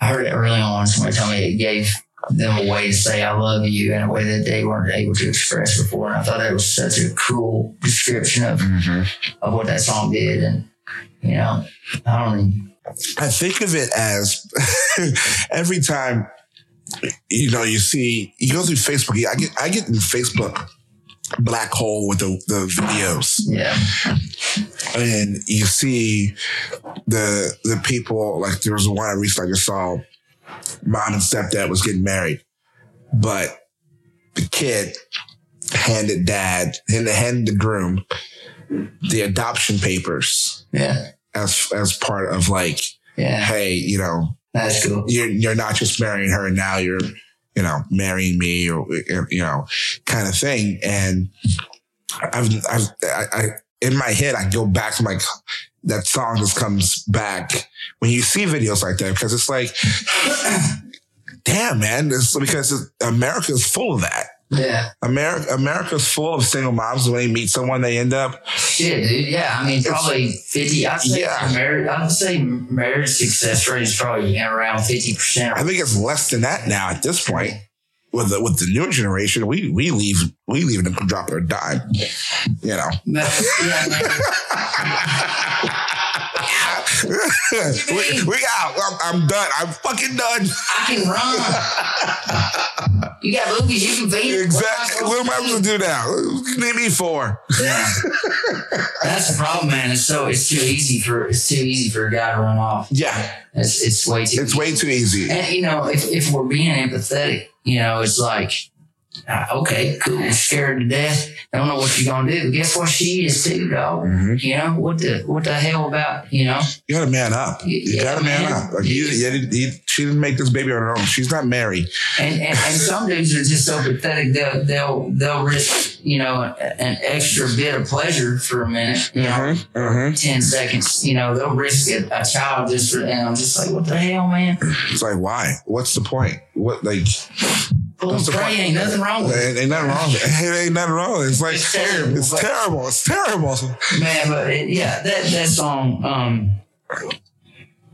I heard it early on. Somebody told me it gave them a way to say "I love you" in a way that they weren't able to express before, and I thought that was such a cool description of of what that song did. And you know, I don't. I think of it as every time you know you see you go through Facebook. I get I get in Facebook black hole with the the videos, Yeah, and you see the the people like there was one I recently just saw. Mom and stepdad was getting married, but the kid handed dad and handed the groom the adoption papers yeah, as as part of like yeah. hey, you know, That's cool. you're you're not just marrying her now, you're you know marrying me or you know kind of thing. And I've I've I, I in my head I go back to like that song just comes back when you see videos like that because it's like, damn man, it's because America is full of that. Yeah, America America's full of single moms. When they meet someone, they end up shit, dude. Yeah, I mean, probably fifty. I'd say Yeah. marriage. I'd say marriage success rate is probably around fifty percent. I think it's less than that now at this point. With the with the new generation, we we leave we leave them to drop their dime. You know. we, we out. I'm, I'm done. I'm fucking done. I can run. You got boobies, you can feed. Exactly. What am I supposed to do now? Name me four. Yeah. That's the problem, man. It's so it's too easy for it's too easy for a guy to run off. Yeah, It's it's way too. it's way too easy. And you know, if if we're being empathetic, you know, it's like, uh, okay, cool, scared to death. I don't know what you're gonna do. Guess what? She is too, dog. Mhm. You know what the what the hell about you know? You gotta man up. You Yeah, gotta man man. up. Like you, you, you, she didn't make this baby on her own. She's not married. And, and and some dudes are just so pathetic. They'll they'll they'll risk you know an extra bit of pleasure for a minute. You know, Mhm. 10 seconds, you know, they'll risk it, a child just for, and I'm just like, what the hell, man? It's like why? What's the point? What like? Pray, ain't nothing wrong with it. Ain't, nothing wrong. with it. Ain't, ain't nothing wrong. with it. It's like It's terrible, It's terrible. It's terrible. Man, but it, yeah, that, that song, um,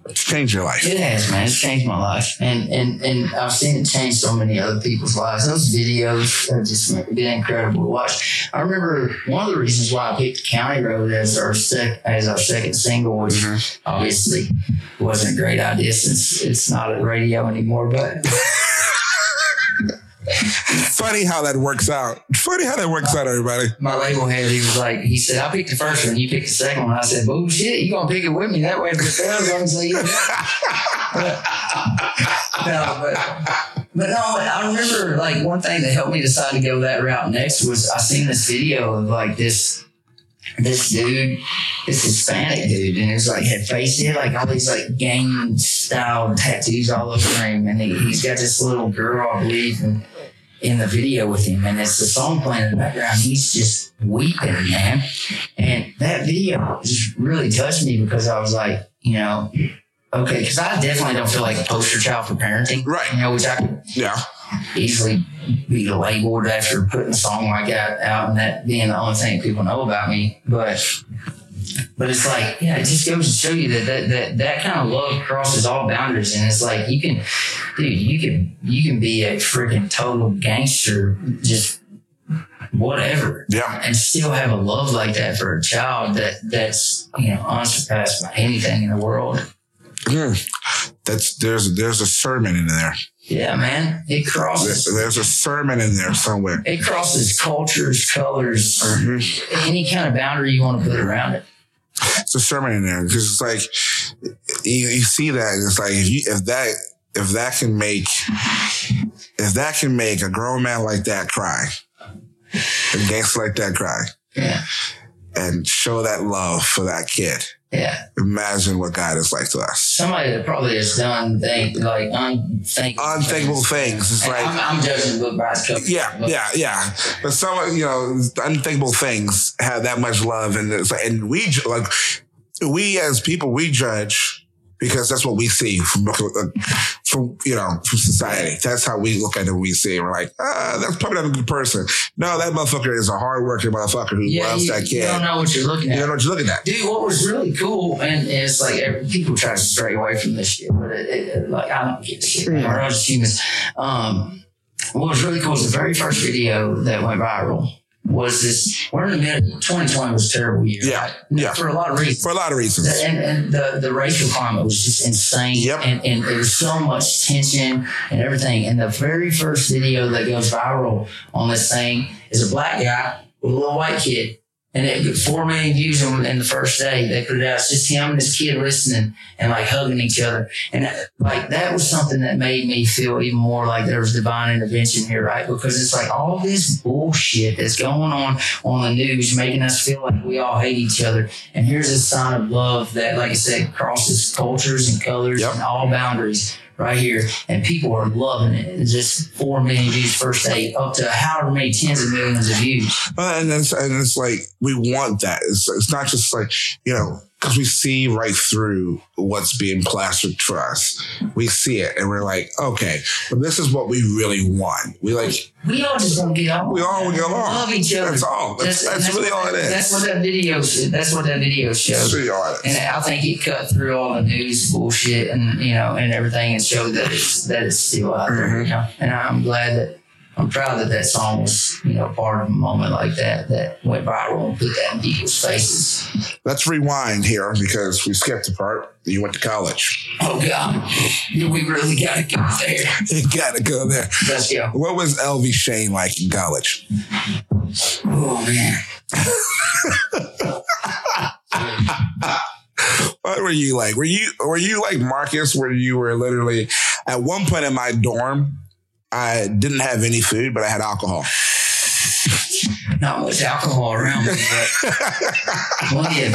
It's changed your life. it has, man. It's changed my life. And, and, and I've seen it change so many other people's lives. Those videos have just been incredible to watch. I remember one of the reasons why I picked County Road as our sec, as our second single, which Mm-hmm. obviously wasn't a great idea since it's not at radio anymore, but Funny how that works out. Funny how that works out, everybody. my label head, he was like, he said, I picked the first one, you picked the second one. I said, bullshit, you gonna pick it with me. That way it I'm gonna say you no, but, but no, I remember like one thing that helped me decide to go that route next was I seen this video of like this this dude, this Hispanic dude, and it was like had face, had like all these like gang style tattoos all over him, and he, he's got this little girl, I believe, and in the video with him, and it's the song playing in the background. He's just weeping, man. And that video just really touched me because I was like, you know, okay, because I definitely don't feel like a poster child for parenting, Right. You know, which I could Yeah. easily be labeled after putting a song like that out and that being the only thing people know about me. But But it's like, yeah, it just goes to show you that that, that that kind of love crosses all boundaries, and it's like you can, dude, you can you can be a freaking total gangster, just whatever, Yeah. and still have a love like that for a child that that's you know unsurpassed by anything in the world. That's there's there's a sermon in there. Yeah, man, it crosses. There's, a sermon in there somewhere. It crosses cultures, colors, Mhm. any kind of boundary you want to put around it. It's a sermon in there because it's like you, you see that and it's like if you if that if that can make if that can make a grown man like that cry, a gangster like that cry, Yeah, and show that love for that kid. yeah. Imagine what God is like to us. Somebody that probably has done think like unthinkable, Unthinkable things. It's And like I'm, I'm judging book by its cover. Yeah, but yeah, yeah. But some, you know, unthinkable things have that much love, and it's like, and we like we as people we judge because that's what we see from uh, from you know from society. That's how we look at it. When we see it. We're like, ah, that's probably not a good person. No, that motherfucker is a hardworking motherfucker who Yeah, loves you, that you kid. don't know what you're looking at. You don't know what you're looking at. Dude, what was really cool, and it's like people try to stray away from this shit, but it, it, it- like I don't get shit. We're all just humans. Um, what was really cool was the very first video that went viral was this. We're in the middle. 2020 was a terrible year. Yeah, right? yeah. For a lot of reasons. For a lot of reasons. and, and the, the racial climate was just insane. Yep. And, and there was so much tension and everything. And the very first video that goes viral on this thing is a black guy with a little white kid. And it got four million views in, in the first day. They put it out. It's just him and his kid listening and like hugging each other. And uh, like that was something that made me feel even more like there was divine intervention here, right? Because it's like all this bullshit that's going on on the news, making us feel like we all hate each other. And here's a sign of love that, like I said, crosses cultures and colors Yep. and all boundaries right here. And people are loving it. It's just four million views first day, up to however many tens of millions of views. Uh, and it's, and it's like we want that. It's, it's not just like you know because we see right through what's being plastered for us. We see it and we're like, okay, well, this is what we really want. We like We all just want to get along. we all want to get along. Love each other. That's all. That's, and that's, really all it is. That's what that video. That's what that video That's shows. really all it And. I think it cut through all the news bullshit and you know and everything and showed that it's that it's still out there. Mhm. You know? And I'm glad that I'm proud that that song was you know part of a moment like that that went viral and put that in people's faces. Let's rewind here because we skipped the part. You went to college. Oh God, we really gotta go there. You gotta go there. Let's go. What was Elvie Shane like in college? Oh man. What were you like? Were you were you like Marcus, where you were literally at one point in my dorm? I didn't have any food, but I had alcohol. Not much alcohol around me, but plenty of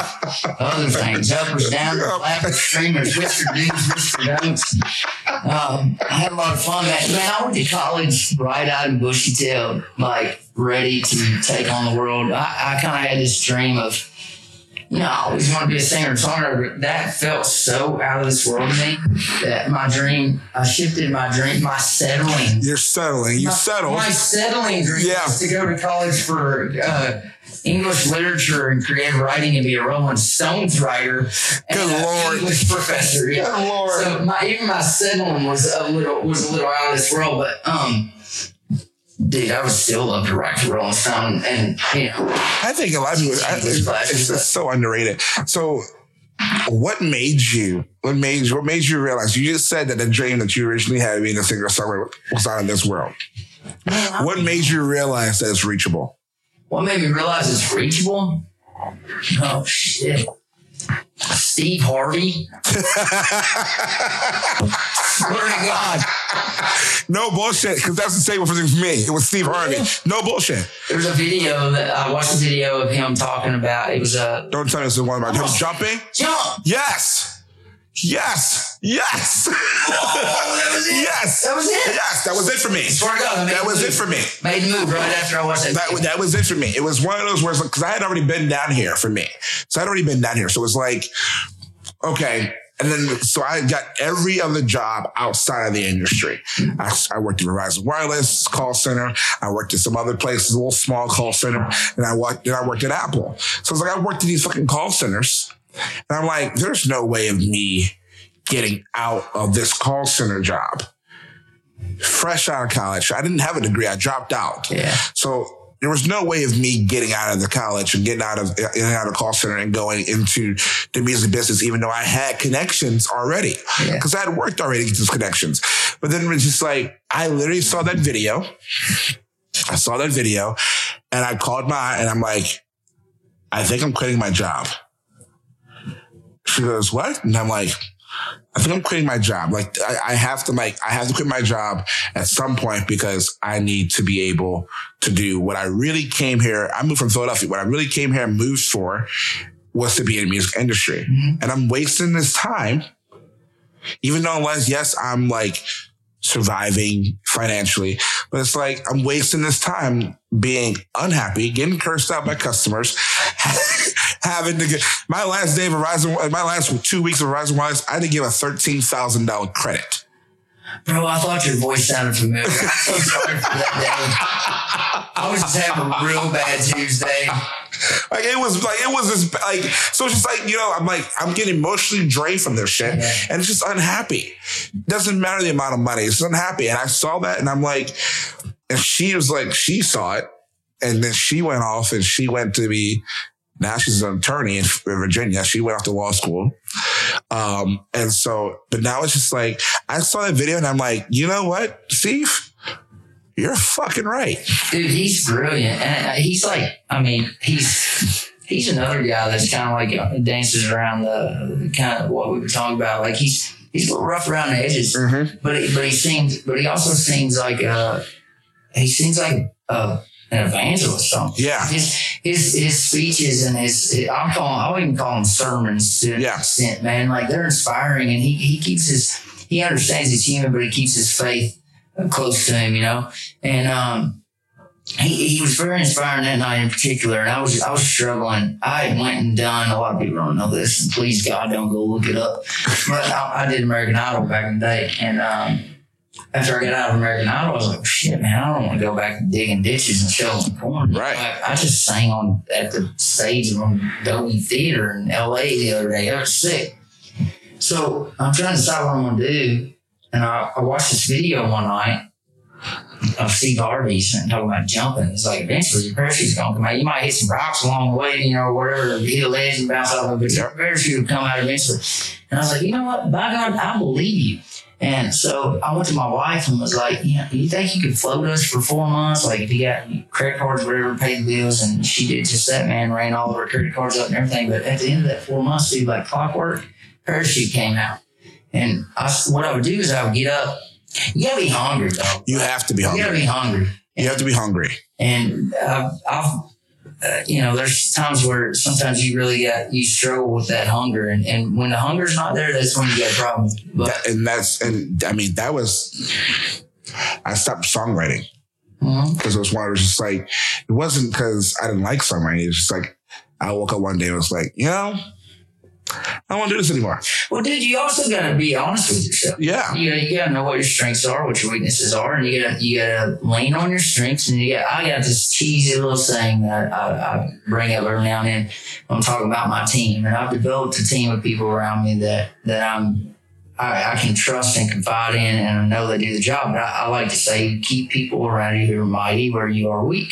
other things. Uppers, downers, flappers, streamers, whisper do's, whisper don'ts. Um, I had a lot of fun. Man, I went to college right out in bushy tailed, like ready to take on the world. I, I kind of had this dream of, you know, I always want to be a singer and songwriter, but that felt so out of this world to me that my dream, I shifted my dream, my settling You're settling. You my, settled. My settling dream Yeah. was to go to college for uh, English literature and creative writing and be a Rolling Stones writer. and Good Lord. English professor. Yeah. Good Lord. So my even my settling was a little was a little out of this world, but um. Dude, I would still love to write for Rolling Stone, and you know, I think a lot of people. I, it's, it's just so underrated. So, what made you? What made you? What made you realize? You just said that the dream that you originally had being a singer songwriter was not in this world. What made you realize that it's reachable? what made me realize it's reachable? Oh shit, Steve Harvey. Swear to God. No bullshit, because that's the same for me. It was Steve Harvey. No bullshit. There was a video that I watched a video of him talking about. It was a Don't tell me it's the one about him oh, jumping. jump. Yes. Yes. Yes. Oh, that was it. yes. That was it. Yes. That was it for me. God, That was move. it for me. Made the move right after I watched that. That, that was it for me. It was one of those words because I had already been down here for me. So I'd already been down here. So it was like, okay, and then so I got every other job outside of the industry. I, I worked at Verizon Wireless call center. I worked at some other places, a little small call center, and I worked. And I worked at Apple. So it's like I worked at these fucking call centers, and I'm like, there's no way of me getting out of this call center job. Fresh out of college, I didn't have a degree. I dropped out. Yeah. So there was no way of me getting out of the college and getting out of getting out of call center and going into the music business, even though I had connections already Yeah. because I had worked already to get those connections. But then it was just like I literally saw that video. I saw that video, and I called my and I'm like, I think I'm quitting my job. She goes, what? And I'm like, I think I'm quitting my job. Like I, I have to like I have to quit my job at some point because I need to be able to do what I really came here. I moved from Philadelphia. What I really came here and moved for was to be in the music industry. Mm-hmm. And I'm wasting this time, even though unless yes, I'm like surviving financially, but it's like I'm wasting this time being unhappy, getting cursed out by customers, having to get my last day of Verizon, my last two weeks of Verizon Wireless, I had to give a thirteen thousand dollar credit. Bro, I thought your voice sounded familiar. I'm so sorry for that day. I was just having a real bad Tuesday. Like it was like it was this like so it's just like you know I'm like I'm getting emotionally drained from this shit Yeah. and it's just unhappy. Doesn't matter the amount of money, it's unhappy. And I saw that and I'm like, and she was like she saw it and then she went off and she went to be now she's an attorney in Virginia. She went off to law school. Um, and so, but now it's just like, I saw that video and I'm like, you know what, Steve? You're fucking right. Dude, he's brilliant. And uh, he's like, I mean, he's he's another guy that's kind of like uh, dances around the kind of what we were talking about. Like he's he's a little rough around the edges, Mm-hmm. but he, but he sings, but he also sings like uh he sings like uh an evangelist song. Yeah. His his his speeches and his I'll call I'll even call them sermons to an Yeah. extent, man. Like they're inspiring, and he he keeps his he understands he's human, but he keeps his faith close to him, you know. And um, he he was very inspiring that night in particular, and I was I was struggling. I went and done a lot of people don't know this, and please God don't go look it up. But I, I did American Idol back in the day, and um, after I got out of American Idol, I was like, shit, man, I don't want to go back to digging ditches and shoveling corn. Right. I, I just sang on at the stage of Dolby Theater in LA the other day. I was sick. So I'm trying to decide what I'm going to do. And I, I watched this video one night of Steve Harvey's and talking about jumping. It's like eventually your parachute's going to come out. You might hit some rocks along the way, you know, or whatever, hit a ledge and bounce off of it, but your parachute will come out eventually. And I was like, you know what? By God, I believe you. And so I went to my wife and was like, you know, you think you could float us for four months? Like if you got credit cards, whatever, pay the bills. And she did just that, man, ran all of her credit cards up and everything. But at the end of that four months, dude, like clockwork, parachute came out. And I, what I would do is I would get up. You gotta be hungry, though. You have to be hungry. You gotta be hungry. You have to be hungry. And I've, I've uh, you know, there's times where sometimes you really got, you struggle with that hunger. And, and when the hunger's not there, that's when you get a problem. But That- and that's and I mean that was I stopped songwriting mm-hmm. because it was one. It was just like it wasn't because I didn't like songwriting. It was just like I woke up one day and was like, you know, I don't want to do this anymore. Well, dude, you also got to be honest with yourself. Yeah, You you got to know what your strengths are, what your weaknesses are, and you got you got to lean on your strengths. And you got I got this cheesy little saying that I, I bring up every now and then when I'm talking about my team, and I've developed a team of people around me that that I'm I, I can trust and confide in, and I know they do the job. But I, I like to say, keep people around you who are mighty where you are weak.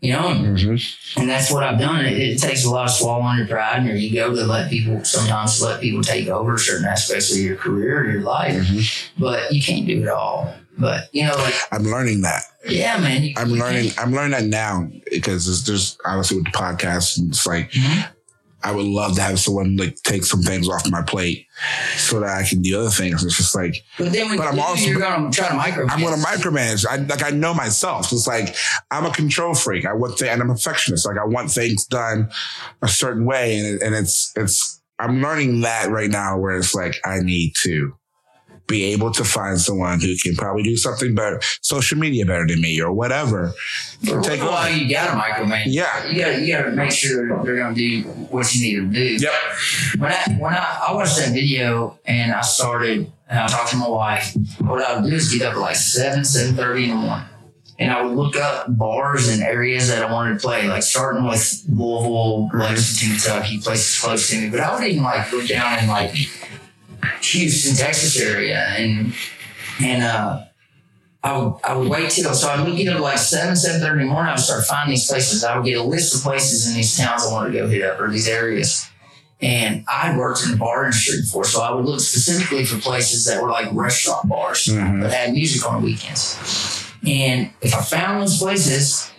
You know, and Mhm. and that's what I've done. It, it takes a lot of swallowing your pride and your ego to let people sometimes let people take over certain aspects of your career or your life. Mhm. But you can't do it all. But you know, like I'm learning that. yeah, man. You, I'm you learning. can't- I'm learning that now because there's, obviously with the podcast. It's like Mhm. I would love to have someone like take some things off my plate so that I can do other things. It's just like But then when But I'm also- you're gonna try to micromanage. I'm going to micromanage. I like I know myself. It's like I'm a control freak. I want things, and I'm perfectionist. Like I want things done a certain way, and it, and it's it's I'm learning that right now. Where it's like I need to be able to find someone who can probably do something better, social media better than me or whatever. For Take a while, over. you gotta micromanage. Yeah. You gotta, you gotta make sure they're gonna do what you need them to do. Yep. When I, when I, I watched that video and I started, and I talked to my wife, what I would do is get up at like 7, 7.30 in the morning. And I would look up bars and areas that I wanted to play, like starting with Louisville, Lexington, Kentucky, places close to me. But I would even like go down and like Houston, Texas area and and uh I would I would wait till so I would get up like seven, seven thirty in the morning, I would start finding these places. I would get a list of places in these towns I wanted to go hit up or these areas. And I worked in the bar industry before, so I would look specifically for places that were like restaurant bars Mhm. that had music on the weekends. And if I found those places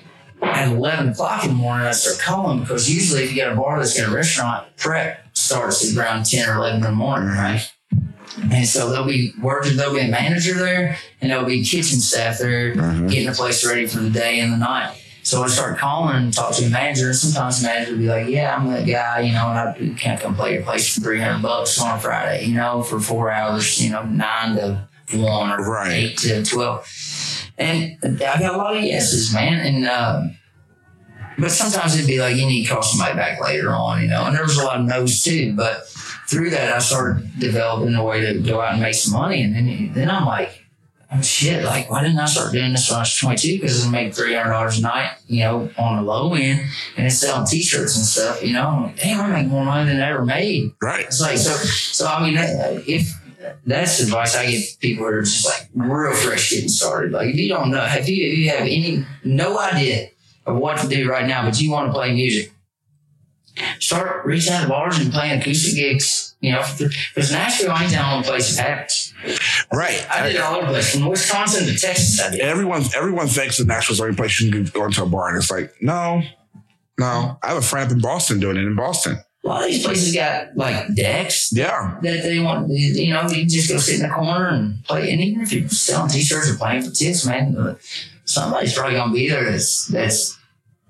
at 11 o'clock in the morning, I'd start calling because usually if you got a bar that's got a restaurant, prep starts at around 10 or 11 in the morning, right? And so there'll be workers, there'll be a manager there, and there'll be kitchen staff there Mhm. getting the place ready for the day and the night. So I start calling and talk to the manager. And sometimes the manager will be like, "Yeah, I'm that guy, you know, and I can't come play your place for 300 bucks on a Friday, you know, for four hours, you know, nine to one or Right. eight to 12." And I got a lot of yeses, man. And uh, but sometimes it'd be like you need to call somebody back later on, you know. And there was a lot of no's too. But through that, I started developing a way to go out and make some money. And then then I'm like, oh shit, like why didn't I start doing this when I was 22? Because I make three hundred dollars a night, you know, on the low end, and it's selling T-shirts and stuff. You know, I'm like, damn, I make more money than I ever made. Right. It's like so. So I mean, if that's advice I give people who are just like real fresh getting started. Like if you don't know, if you, if you have any no idea of what to do right now, but you want to play music, start reaching out to bars and playing acoustic gigs. You know, because Nashville ain't the only place it happens. Right. I did all over the place, from Wisconsin to Texas. I did. everyone everyone thinks that Nashville's the only place you can go into a bar, and it's like, no, no. I have a friend up in Boston doing it in Boston. A lot of these places got like decks Yeah, that they want. You know, you can just go sit in the corner and play. And even if you're selling t-shirts or playing for tips, man, somebody's probably gonna be there that's that's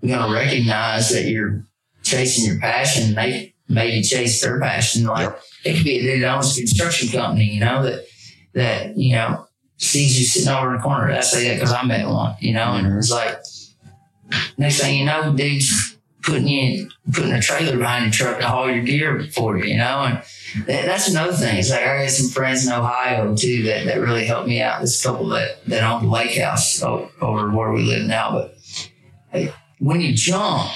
gonna recognize that you're chasing your passion. They maybe chase their passion. Like Yep. it could be a dude that owns a construction company. You know that that you know sees you sitting over in the corner. I say that because I met one. You know, and mm-hmm. it's like next thing you know, dude's putting you putting a trailer behind your truck to haul your gear for you. You know, and that, that's another thing. It's like I got some friends in Ohio too that, that really helped me out. A couple that, that own the lake house over where we live now. But hey, when you jump,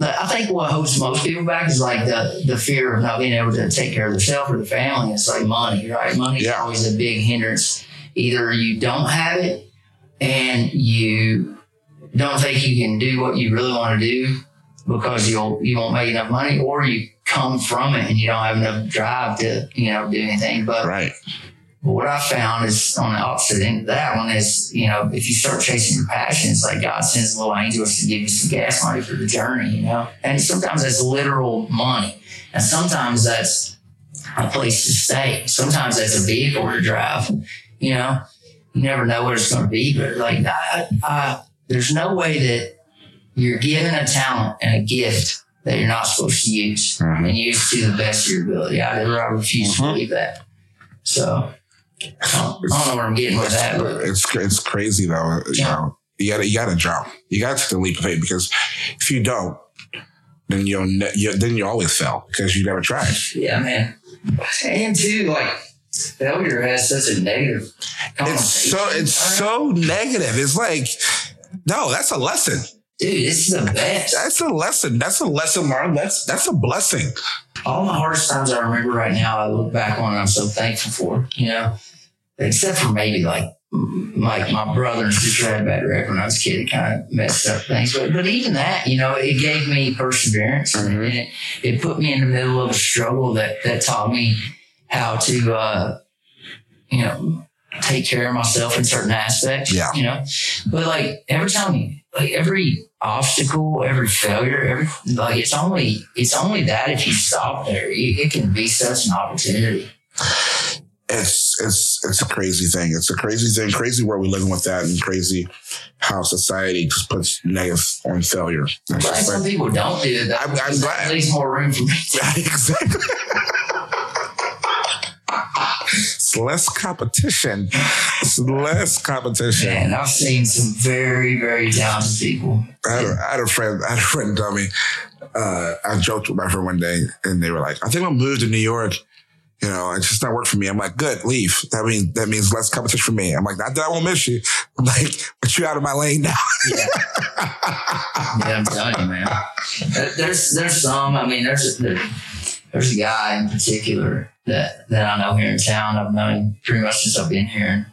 I think what holds most people back is like the, the fear of not being able to take care of themselves or the family. It's like money, right? Money is Yeah. always a big hindrance. Either you don't have it and you don't think you can do what you really want to do because you'll you won't make enough money, or you come from it and you don't have enough drive to you know do anything. But right. What I found is on the opposite end of that one is, you know, if you start chasing your passions, like God sends little angels to give you some gas money for the journey, you know? And sometimes that's literal money. And sometimes that's a place to stay. Sometimes that's a vehicle to drive, you know? You never know what it's going to be, but like, I, I, there's no way that you're given a talent and a gift that you're not supposed to use Mhm. and use to the best of your ability. I, I refuse to Mhm. believe that. So I don't, know where I'm getting with that, but It's it's crazy though. You Yeah. know, you gotta you gotta jump. You gotta take the leap of faith because if you don't, then you'll ne- you, then you always fail because you never tried. yeah, man. And too, like failure has such a negative. It's so it's so negative. It's like no, that's a lesson. dude. It's the best. That's a lesson. That's a lesson learned. That's that's a blessing. all the hardest times I remember right now, I look back on and I'm so thankful for, you know, except for maybe like, like my brother and sister had a bad wreck when I was a kid. It kind of messed up things. But, but even that, you know, it gave me perseverance Mhm. and it, it put me in the middle of a struggle that, that taught me how to, uh, you know, take care of myself in certain aspects, Yeah. you know, but like every time you, like every obstacle, every failure, every like it's only it's only that if you stop there, it, it can be such an opportunity. It's it's it's a crazy thing. It's a crazy thing. Crazy where we're living with that, and crazy how society just puts negative on failure. But just some people don't do that. I'm- I'm glad. It leaves more room for me. exactly. It's less competition. It's less competition. And I've seen some very, very talented people. I had, a, I had a friend. I had a friend tell me. Uh, I joked with my friend one day, and they were like, "I think I'll move to New York." You know, it's just not work for me. I'm like, good, leave. That means that means less competition for me. I'm like, not that I won't miss you. I'm like, but you out of my lane now. Yeah, yeah I'm telling you, man. There's there's some. I mean, there's there, there's a guy in particular that that I know here in town. I've known him pretty much since I've been here.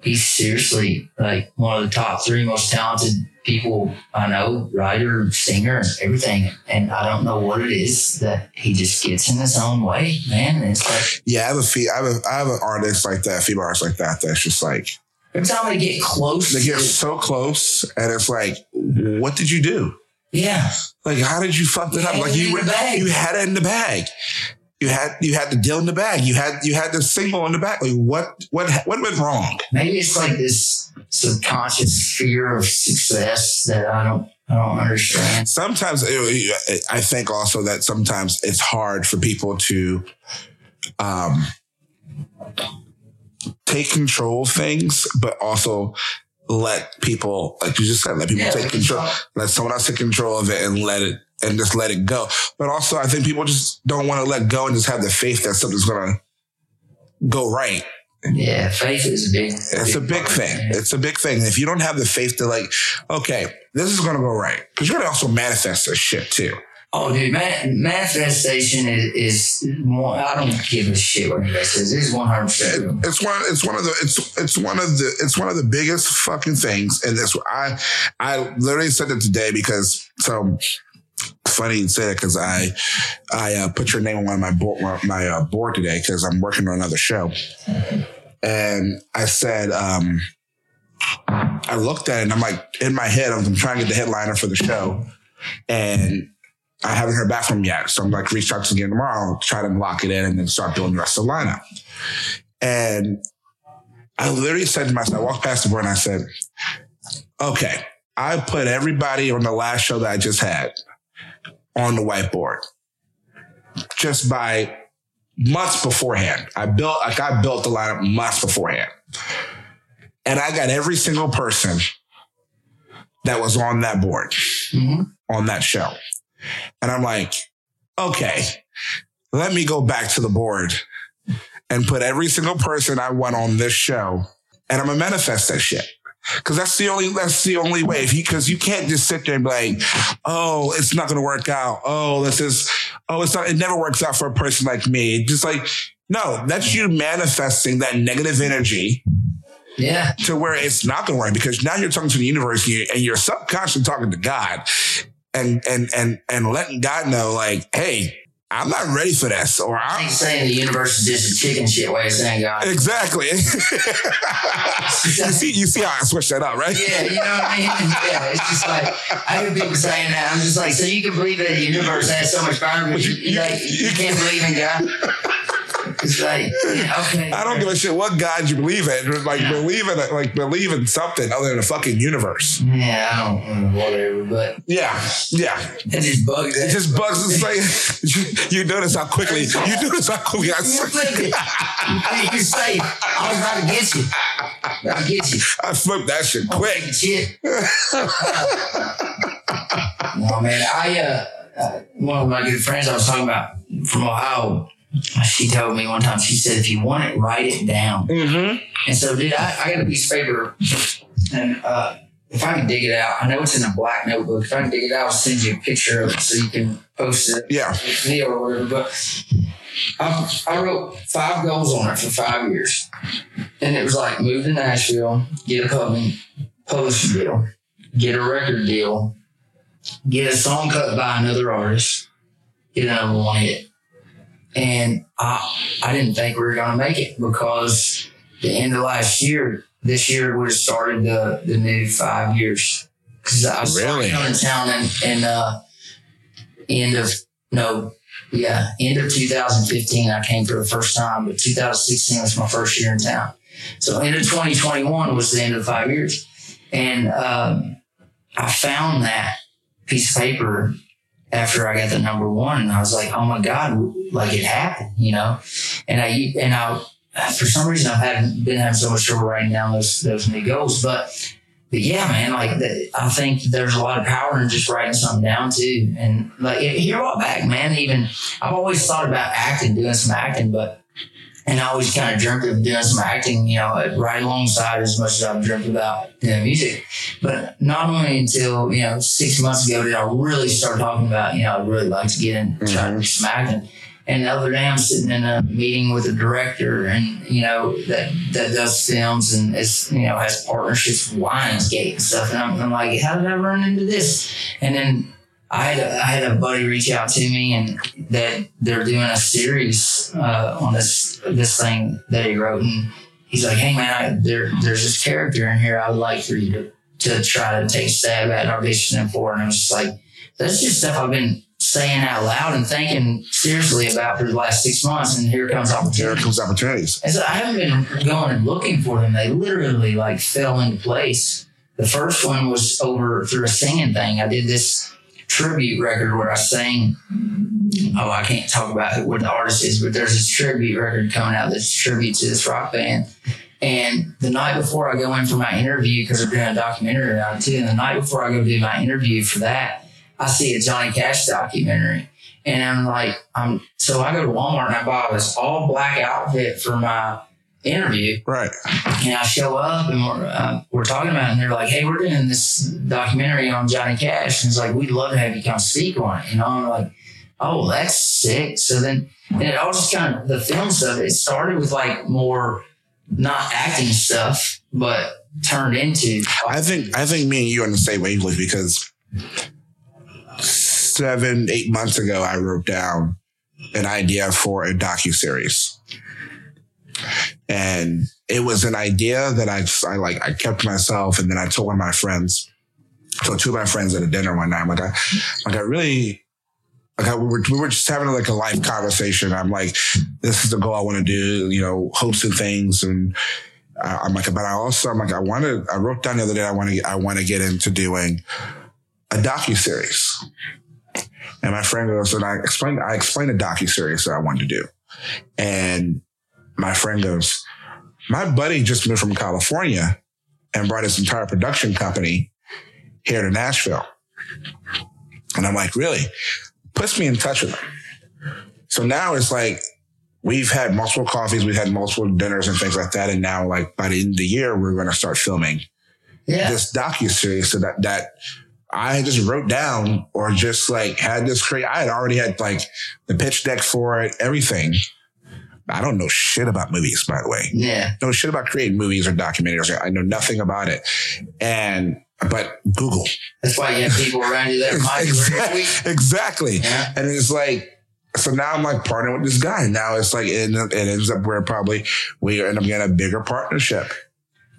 He's seriously like one of the top three most talented people I know, writer, singer, everything. And I don't know what it is that he just gets in his own way, man. And it's like yeah, I have a fe- I have a, I have an artist like that, female artist like that. That's just like every time they get close, they get so close, and it's like, what did you do? yeah, Like, how did you fuck that up? Like you were, you had it in the bag. You had you had the deal in the bag. You had you had the single in the bag. Like what what what went wrong? maybe it's like this subconscious fear of success that I don't I don't understand. Sometimes it- I think also that sometimes it's hard for people to um take control of things, but also let people, like you just said, let people Yeah, take control, control. let someone else take control of it and let it and just let it go. But also, I think people just don't want to let go and just have the faith that something's gonna go right. Yeah, faith is a big. It's a big thing. man. It's a big thing. If you don't have the faith to like, okay, this is gonna go right, because you're gonna also manifest this shit too. Oh, dude, man, manifestation is, is more. I don't give a shit what anybody says. It's one hundred percent. It's one. It's one of the. It's it's one of the. It's one of the biggest fucking things. And this, I, I literally said it today because so funny you say it because I, I uh, put your name on one of my board, my uh, board today because I'm working on another show, and I said, um, I looked at it and I'm like in my head I'm trying to get the headliner for the show, and I haven't heard back from him yet. So I'm like, reach out to again tomorrow, try to lock it in, and then start building the rest of the lineup. And I literally said to myself, I walked past the board and I said, okay, I put everybody on the last show that I just had on the whiteboard just by months beforehand. I built, like, I built the lineup months beforehand. And I got every single person that was on that board Mhm. on that show. And I'm like, okay, let me go back to the board and put every single person I want on this show and I'm gonna manifest that shit. Cause that's the only, that's the only way. If you, cause you can't just sit there and be like, oh, it's not gonna work out. Oh, this is, oh, it's not, it never works out for a person like me. Just like, no, that's you manifesting that negative energy Yeah, to where it's not going to work because now you're talking to the universe and you're, and you're subconsciously talking to God and, and, and, and letting God know like, Hey, I'm not ready for that. or I think saying the universe is just a chicken shit way of saying God. exactly. you see, you see how I switched that up, right? Yeah, you know what I mean? Yeah, it's just like I hear people saying that. I'm just like, so you can believe that the universe has so much power, but you, you, like you can't believe in God. It's like, okay. I don't give a shit what God you believe in. Like believe in like believe in something other than the fucking universe. Yeah, I don't, uh, whatever. But Yeah, yeah. it just bugs. It just bugs us. Like you, notice how quickly you notice how quickly I, You flipped it. You think you're safe. I was about to get you. I get you. I flipped that shit Oh, quick. Shit. no man, I uh, uh, one of my good friends I was talking about from Ohio. She told me one time. She said, "If you want it, write it down." Mm-hmm. And so, dude, I, I got a piece of paper, and uh, if I can dig it out, I know it's in a black notebook. If I can dig it out, I'll send you a picture of it so you can post it Yeah. video or whatever. But I, I wrote five goals on it for five years, and it was like move to Nashville, get a publishing publishing deal, get a record deal, get a song cut by another artist, get a number one hit. And I I didn't think we were gonna make it because the end of last year, this year would have started the the new five years. Because I was Really? coming to town and and uh, end of no yeah end of 2015 I came for the first time, but 2016 was my first year in town. So end of 2021 was the end of five years, and um, I found that piece of paper after I got the number one, and I was like, oh my god, like it happened, you know. And I and I for some reason I've had been having so much trouble writing down those those new goals. But but yeah, man, like the, I think there's a lot of power in just writing something down too. And like a while back, man, even I've always thought about acting, doing some acting, but and I always kind of dreamt of doing some acting, you know, right alongside as much as I've dreamt about doing music. But not only until, you know, six months ago did I really start talking about, you know, I'd really like to get in, try to mm-hmm. do some acting. And the other day I'm sitting in a meeting with a director and, you know, that, that does films and is, you know, has partnerships with Lionsgate and stuff. And I'm, I'm like, how did I run into this? And then I had, a, I had a buddy reach out to me and that they're doing a series uh, on this this thing that he wrote and he's like, hey man, I, there there's this character in here I would like for you to to try to take a stab at auditioning for, and I was just like, that's just stuff I've been saying out loud and thinking seriously about for the last six months, and here comes opportunity. Here comes opportunities. And so I haven't been going and looking for them. They literally like fell into place. The first one was over through a singing thing. I did this tribute record where I sang. Oh, I can't talk about what the artist is, but there's this tribute record coming out that's tribute to this rock band. And the night before I go in for my interview, because we're doing a documentary on it too, and the night before I go do my interview for that, I see a Johnny Cash documentary. And I'm like, I'm so I go to Walmart and I buy this all black outfit for my interview. Right. And I show up and we're, uh, we're talking about it and they're like, hey, we're doing this documentary on Johnny Cash. And it's like, we'd love to have you come speak on it. You know, I'm like, oh, that's sick. So then, and it all just kind of, the film stuff, it started with like more not acting stuff, but turned into. I think I think me and you are on the same wavelength because seven, eight months ago, I wrote down an idea for a docu series, and it was an idea that I, I like I kept myself, and then I told one of my friends. So two of my friends at a dinner one night, I'm like, I, like I really. Like I, we were, we were just having like a life conversation. I'm like, this is the goal I want to do, you know, hosting things. And I, I'm like, but I also, I'm like, I want to, I wrote down the other day, I want to, I want to get into doing a docu series. And my friend goes, and I explained, I explained a docu series that I wanted to do. And my friend goes, my buddy just moved from California and brought his entire production company here to Nashville. And I'm like, really? Puts me in touch with him. So now it's like, we've had multiple coffees, we've had multiple dinners and things like that. And now like by the end of the year, we're going to start filming Yeah. this docu series so that that I just wrote down or just like had this create. I had already had like the pitch deck for it, everything. I don't know shit about movies, by the way. yeah. No shit about creating movies or documentaries. I know nothing about it. And but Google. That's why you have people around you that are week. exactly. Yeah. And it's like, so now I'm like partnering with this guy. Now it's like, it, it ends up where probably we end up getting a bigger partnership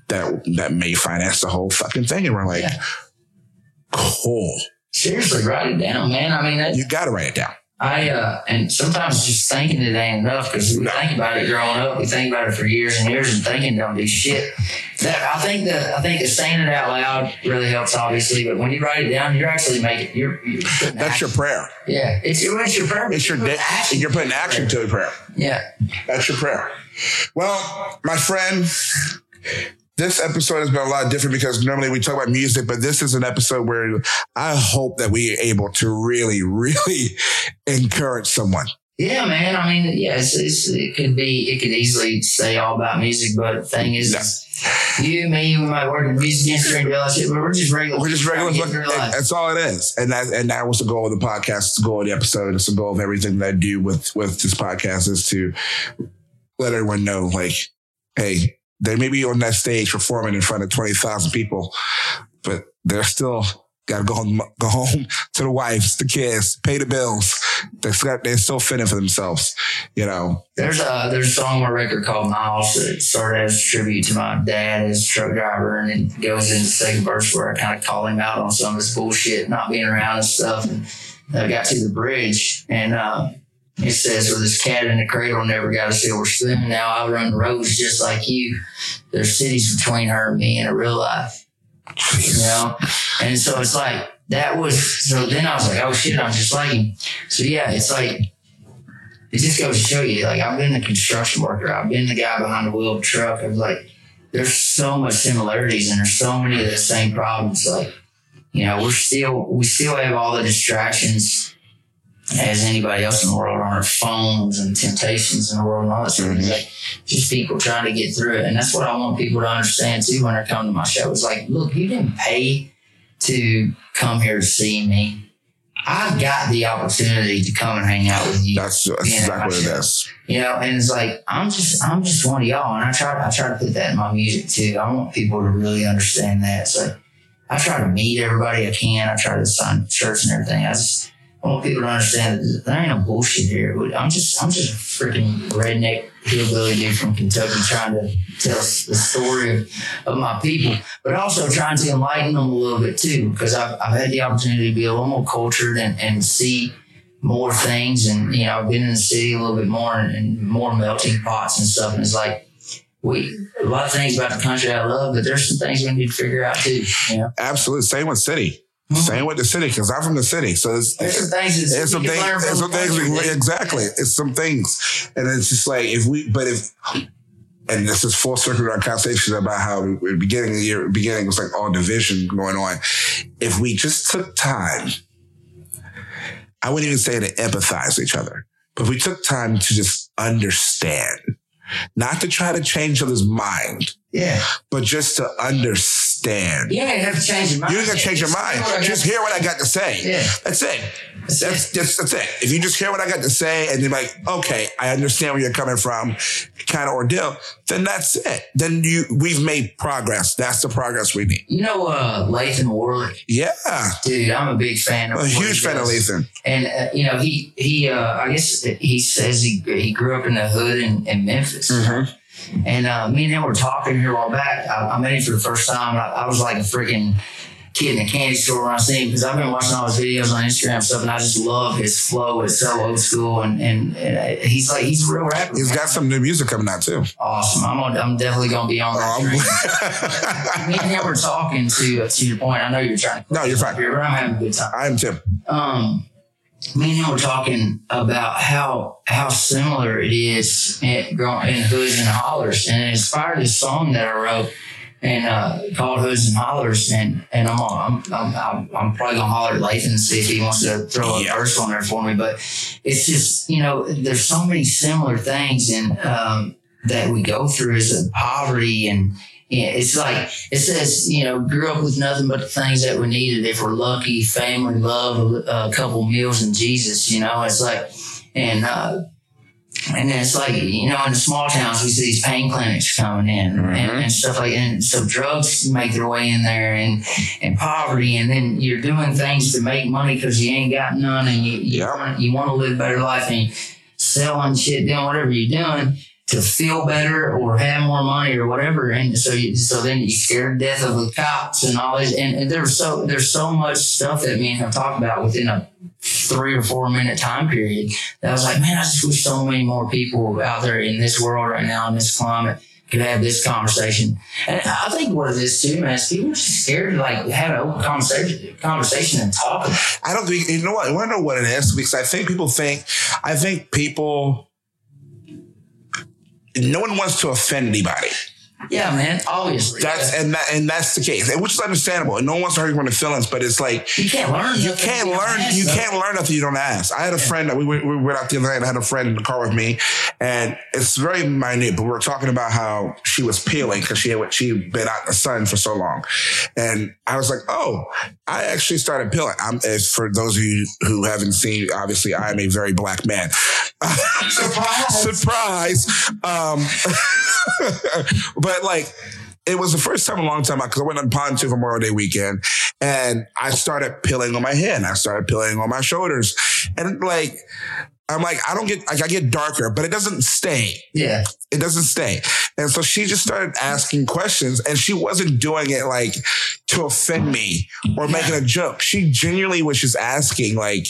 that that may finance the whole fucking thing. And we're like, Yeah. cool. Seriously, write it down, man. I mean, that, You got to write it down. I uh, and sometimes just thinking it ain't enough because we think about it growing up. We think about it for years and years, and thinking don't do shit. That I think that I think that saying it out loud really helps, obviously. But when you write it down, you're actually making you're, you're That's your prayer. yeah. It's your it's your prayer. It's your you're putting action You're putting to your action prayer. to a prayer. Yeah. That's your prayer. Well, my friend, this episode has been a lot different because normally we talk about music, but this is an episode where I hope that we are able to really, really encourage someone. Yeah, man. I mean, it's, it could be, it could easily say all about music, but the thing is, No. you, me, we might work in music industry and shit, but we're just regular. We're just regular. Trying to get through life. That's all it is, and that and that was the goal of the podcast. It's the goal of the episode. It's the goal of everything that I do with with this podcast is to let everyone know, like, hey, they may be on that stage performing in front of twenty thousand people, but they're still got to go home, go home to the wives, the kids, pay the bills. They're still, they're still fitting for themselves, you know. There's a there's a song on record called Miles that started as a tribute to my dad as a truck driver, and it goes into the second verse where I kind of call him out on some of his bullshit, not being around and stuff. And I got to the bridge, and uh, it says, "With his cat in the cradle, never got a silver spoon. Now I run roads just like you. There's cities between her and me in a real life." you know? And so it's like, that was, so then I was like, oh shit, I'm just like him. So yeah, it's like, it just goes to show you, like I've been a construction worker, I've been the guy behind the wheel of a truck. I was like, there's so much similarities and there's so many of the same problems. Like, you know, we're still we still have all the distractions as anybody else in the world on our phones and temptations in the world and all that sort of thing. Mm-hmm. Like just people trying to get through it. And that's what I want people to understand too when they're coming to my show. It's like, look, you didn't pay to come here to see me. I've got the opportunity to come and hang out with you. That's, that's exactly what it is. You know, and it's like I'm just I'm just one of y'all, and I try I try to put that in my music too. I want people to really understand that. It's like I try to meet everybody I can. I try to sign shirts and everything. I just Want people to understand that there ain't no bullshit here. I'm just I'm just a freaking redneck hillbilly dude from Kentucky trying to tell the story of, of my people, but also trying to enlighten them a little bit too, because I've I've had the opportunity to be a little more cultured and, and see more things and you know I've been in the city a little bit more and, and more melting pots and stuff and it's like we a lot of things about the country I love but there's some things we need to figure out too you know Absolutely. Same with city. Mm-hmm. Same with the city because I'm from the city. So it's, there's some things that It's some you things. learn It's some things. we- Exactly. It's some things, and it's just like if we. But if, and this is full circle our conversation about how at the beginning of the year, beginning was like all division going on. If we just took time, I wouldn't even say to empathize each other, but if we took time to just understand, not to try to change other's mind, yeah but just to understand. You ain't have to change your mind You ain't gonna change your mind. know what I Just hear what I got to say. Yeah. That's it. That's That's, that's that's it. If you just hear what I got to say and you're like, okay, I understand where you're coming from, kind of ordeal, then that's it. Then you we've made progress. That's the progress we need. you know uh Lathan Warlick Yeah, dude I'm a big fan of a huge fan of. Lathan. And uh, you know, he he uh, I guess he says he he grew up in the hood in, in Memphis. And uh, me and him were talking here a while back. I, I met him for the first time. I, I was like a freaking kid in a candy store when I seen him because I've been watching all his videos on Instagram and stuff, and I just love his flow. It's so old school, and and, and he's like he's a real rapper. He's man. got some new music coming out too. awesome. I'm on, I'm definitely gonna be on that. Um, me and him were talking to to your point. I know you're trying to No, you're fine. here, but I'm having a good time I am too. um, me and him were talking about how how similar it is in, growing in hoods and hollers, and it inspired this song that I wrote and uh, called Hoods and Hollers, and and I'm I'm I'm, I'm, probably gonna holler at Lathan and see if he wants to throw a Yeah. verse on there for me, but it's just you know there's so many similar things and um, that we go through is poverty and. Yeah, it's like it says, you know, grew up with nothing but the things that we needed. If we're lucky, family, love, a, a couple meals, and Jesus. You know, it's like, and uh, and then it's like, you know, in the small towns, we see these pain clinics coming in and, and stuff like, that. and so drugs make their way in there, and and poverty, and then you're doing things to make money because you ain't got none, and you you Yeah. want you want to live a better life, and selling shit, doing whatever you're doing to feel better or have more money or whatever. And so, you, so then you scared death of the cops and all this. And, and there's so there's so much stuff that me and him talked about within a three or four minute time period. That I was like, man, I just wish so many more people out there in this world right now in this climate could have this conversation. And I think what it is too, man, is people are scared to like have an open conversation, conversation and talk I don't think you know what. I know what it is because I think people think. I think people. No one wants to offend anybody. Yeah, man. always. That's and that and that's the case, and which is understandable. And no one wants to hurt anyone's feelings, but it's like you can't learn. you can't learn. ask, You can't learn nothing you don't ask. I had a friend that we went, we went out the other night. and I had a friend in the car with me, and it's very minute. But we were talking about how she was peeling because she had she had been out in the sun for so long, and I was like, "Oh, I actually started peeling." I'm, as for those of you who haven't seen, obviously, I am a very black man. Surprise. Surprise! Um, but like it was the first time in a long time because I went on pontoon for Memorial Day weekend and I started peeling on my head I started peeling on my shoulders. And like, I'm like, I don't get, like, I get darker, but it doesn't stay. Yeah. It doesn't stay. And so she just started asking questions and she wasn't doing it like to offend me or making a joke. She genuinely was just asking like,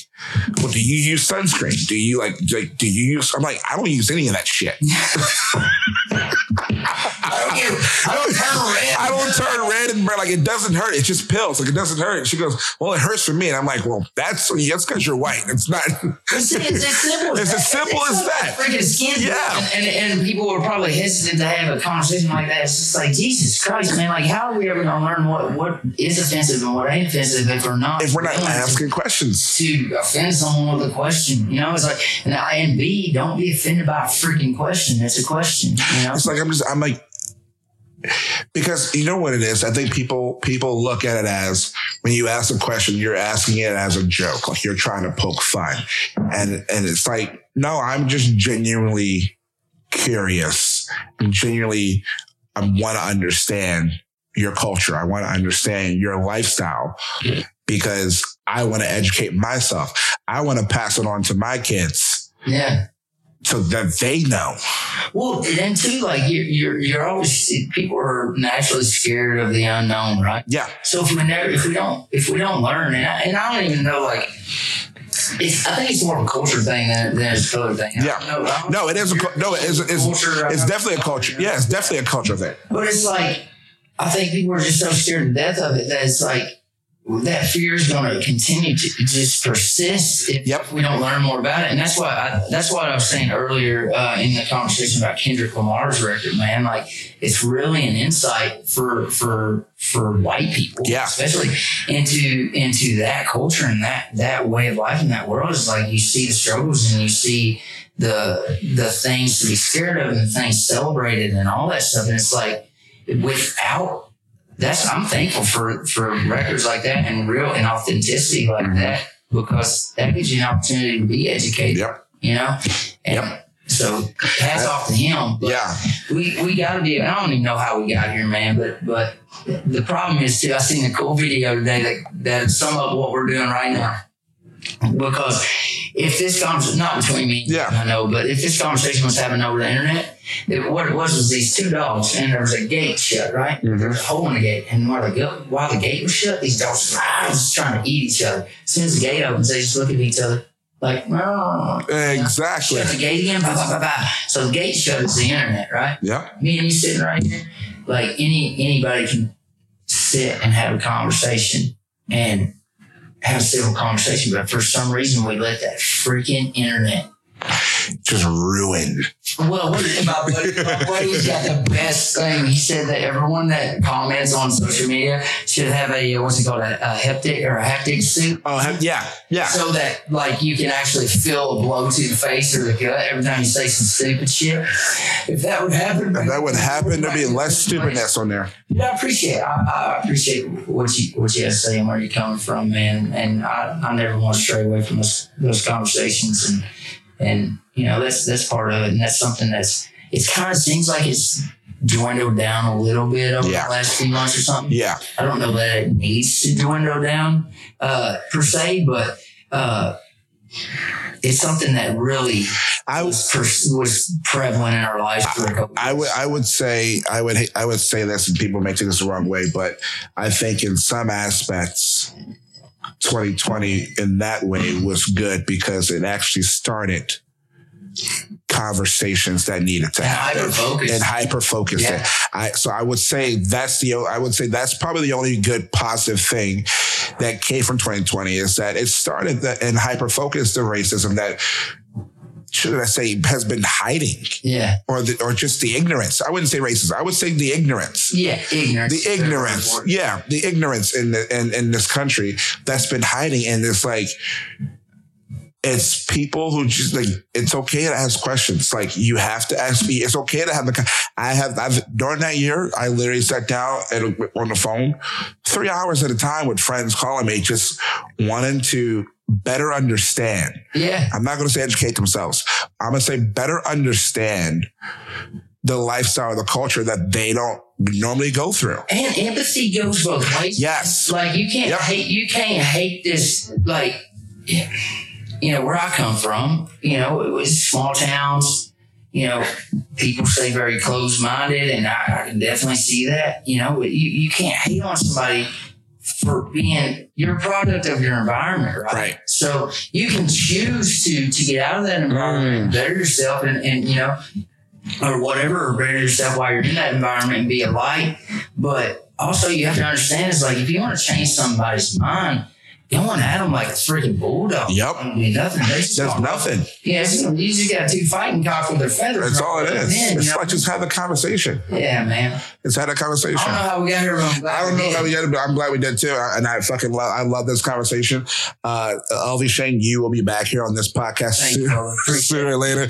well, do you use sunscreen? Do you like, like do you use, I'm like, I don't use any of that shit. I don't turn red. I don't turn red and burn like it doesn't hurt. It's just pills. Like it doesn't hurt. She goes, well, it hurts for me. And I'm like, well, that's that's because you're white. It's not. It's, it's as simple It's as as simple It's as like that. Freaking skin. Yeah. And, and, and people are probably hesitant to have a conversation like that. It's just like, Jesus Christ, man. Like, how are we ever going to learn what, what is offensive and what ain't offensive if we're not, If we're not willing to- asking questions. to offend someone with a question. You know, it's like, and, I- and B, don't be offended by a freaking question. It's a question. You know, It's like I'm just I'm like because you know what it is. I think people people look at it as when you ask a question, you're asking it as a joke, like you're trying to poke fun, and and it's like no, I'm just genuinely curious and genuinely I want to understand your culture. I want to understand your lifestyle because I want to educate myself. I want to pass it on to my kids yeah. So that they know. Well, then too, like you're, you're, you're always people are naturally scared of the unknown, right? Yeah. So if we never, if we don't, if we don't learn, and I, and I don't even know, like, it's, I think it's more of a culture thing than, than it's a color thing. I Yeah. don't. I don't No, it is a no. It's it's, Culture, it's definitely a know. culture. Yeah, it's definitely a culture thing. But it's like, I think people are just so scared to death of it that it's like, that fear is going to continue to just persist if Yep. we don't learn more about it. And that's why I, that's what I was saying earlier uh, in the conversation about Kendrick Lamar's record, man. Like it's really an insight for for for white people, Yeah. especially into into that culture and that that way of life in that world. Is like you see the struggles and you see the the things to be scared of and things celebrated and all that stuff. And it's like without that's I'm thankful for for records like that and real and authenticity like Mhm. that because that gives you an opportunity to be educated. Yep. You know? And so hats off to him. But Yeah. we we gotta be I don't even know how we got here, man, but but the problem is too, I seen a cool video today that that sum up what we're doing right now. Because if this conversation, not between me, Yeah. I know, but if this conversation was happening over the internet, it, what it was was these two dogs, and there was a gate shut, right? Mhm. There was a hole in the gate, and while the, go- while the gate was shut, these dogs were just trying to eat each other. As soon as the gate opens, they just look at each other like, "Meow." Exactly. shut the gate again, blah, blah, blah, blah. So the gate shut is the internet, right? Yeah. me and you sitting right here, like any anybody can sit and have a conversation and have a civil conversation, but for some reason we let that freaking internet. Just ruined. Well, what, my buddy, my buddy's got the best thing. He said that everyone that comments on social media should have a uh, what's it called a, a heptic or a haptic suit. Oh he- yeah. Yeah. So that like you can actually feel a blow to the face or the gut every time you say some stupid shit. If that would happen, If that would happen, there'd be less stupidness on there. Yeah, I appreciate. I, I appreciate what you what you have to say and where you're coming from, man. And I, I never want to stray away from those those conversations, and and you know that's that's part of it, and that's something that's it kind of seems like it's dwindled down a little bit over Yeah. the last few months or something. Yeah. I don't know that it needs to dwindle down uh, per se, but uh, it's something that really I was was prevalent in our lives for a couple. I would I would say I would I would say this and people may take this the wrong way, but I think in some aspects 2020 in that way was good because it actually started conversations that needed to And happen hyper-focused. and hyper focused Yeah. it. I so I would say that's the I would say that's probably the only good positive thing that came from 2020 is that it started the, and hyper focused the racism that should I say has been hiding Yeah, or the, or just the ignorance. I wouldn't say racism. I would say the ignorance. yeah, ignorance. The ignorance, yeah, the ignorance in the in, in this country that's been hiding, and it's like it's people who just like it's okay to ask questions. Like you have to ask me. It's okay to have the. I have I've during that year I literally sat down and on the phone three hours at a time with friends calling me, just wanting to better understand. Yeah, I'm not going to say educate themselves. I'm going to say better understand the lifestyle, the culture that they don't normally go through. and empathy goes both ways. Yes. like you can't Yep. hate. You can't hate this. Like, you know, where I come from. You know, it was small towns. You know, people stay very closed minded, and I, I can definitely see that. You know, you you can't hate on somebody for being you're a product of your environment, right? Right. So you can choose to to get out of that environment and mm. better yourself and, and you know or whatever, or better yourself while you're in that environment and be a light. But also, you have to understand is like if you want to change somebody's mind, you don't want to have them like a freaking bulldog. Yep. I mean, nothing. They just There's nothing. Yeah, you just got two fighting cocks with their feathers. That's all it is. You It's know? like just have a conversation. yeah, man. It's had a conversation. I don't know how we got here, but I'm glad I don't we know did. how we got here, but I'm glad we did too. And I fucking love, I love this conversation. Uh, Elvie Shane, you will be back here on this podcast Thank you, soon- sooner or later.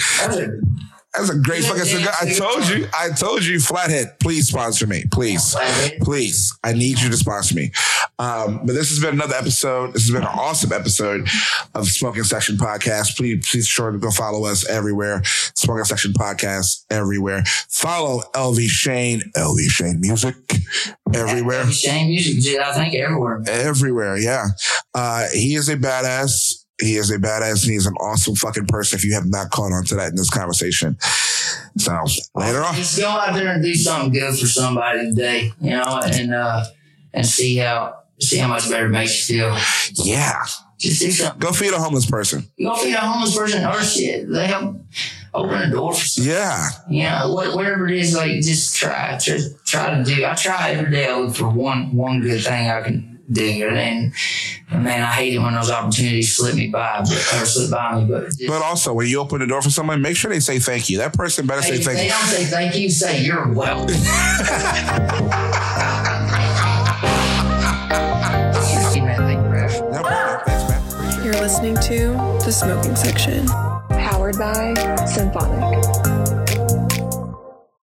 That was a- That's a great fucking cigar. I told you, I told you, Flathead, please sponsor me, please. Please, I need you to sponsor me. Um, but this has been another episode. This has been an awesome episode of Smoking Section Podcast. Please, please sure to go follow us everywhere. Smoking Section Podcast everywhere. Follow Elvie Shane, Elvie Shane Music everywhere Elvie Shane music, I think everywhere. everywhere. Yeah. Uh, he is a badass. He is a badass and he's an awesome fucking person if you have not caught on to that in this conversation. So later on. Just go out there and do something good for somebody today, you know, and uh, and see how see how much better it makes you feel. Yeah. Just do something. Go feed a homeless person. Gonna feed a homeless person or shit. They help open a door for some, Yeah. you know, whatever it is. Like just try, just try to do. I try every day. I look for one one good thing I can do, and then, man, I hate it when those opportunities slip me by, but, or slip by me. But, just, But also, when you open the door for someone, make sure they say thank you. That person better say if thank they you. don't say thank you, say you're welcome. Man, thank you, Ralph. No problem. Thanks, man. Appreciate it. You're listening to The Smoking Section, powered by Symphonic.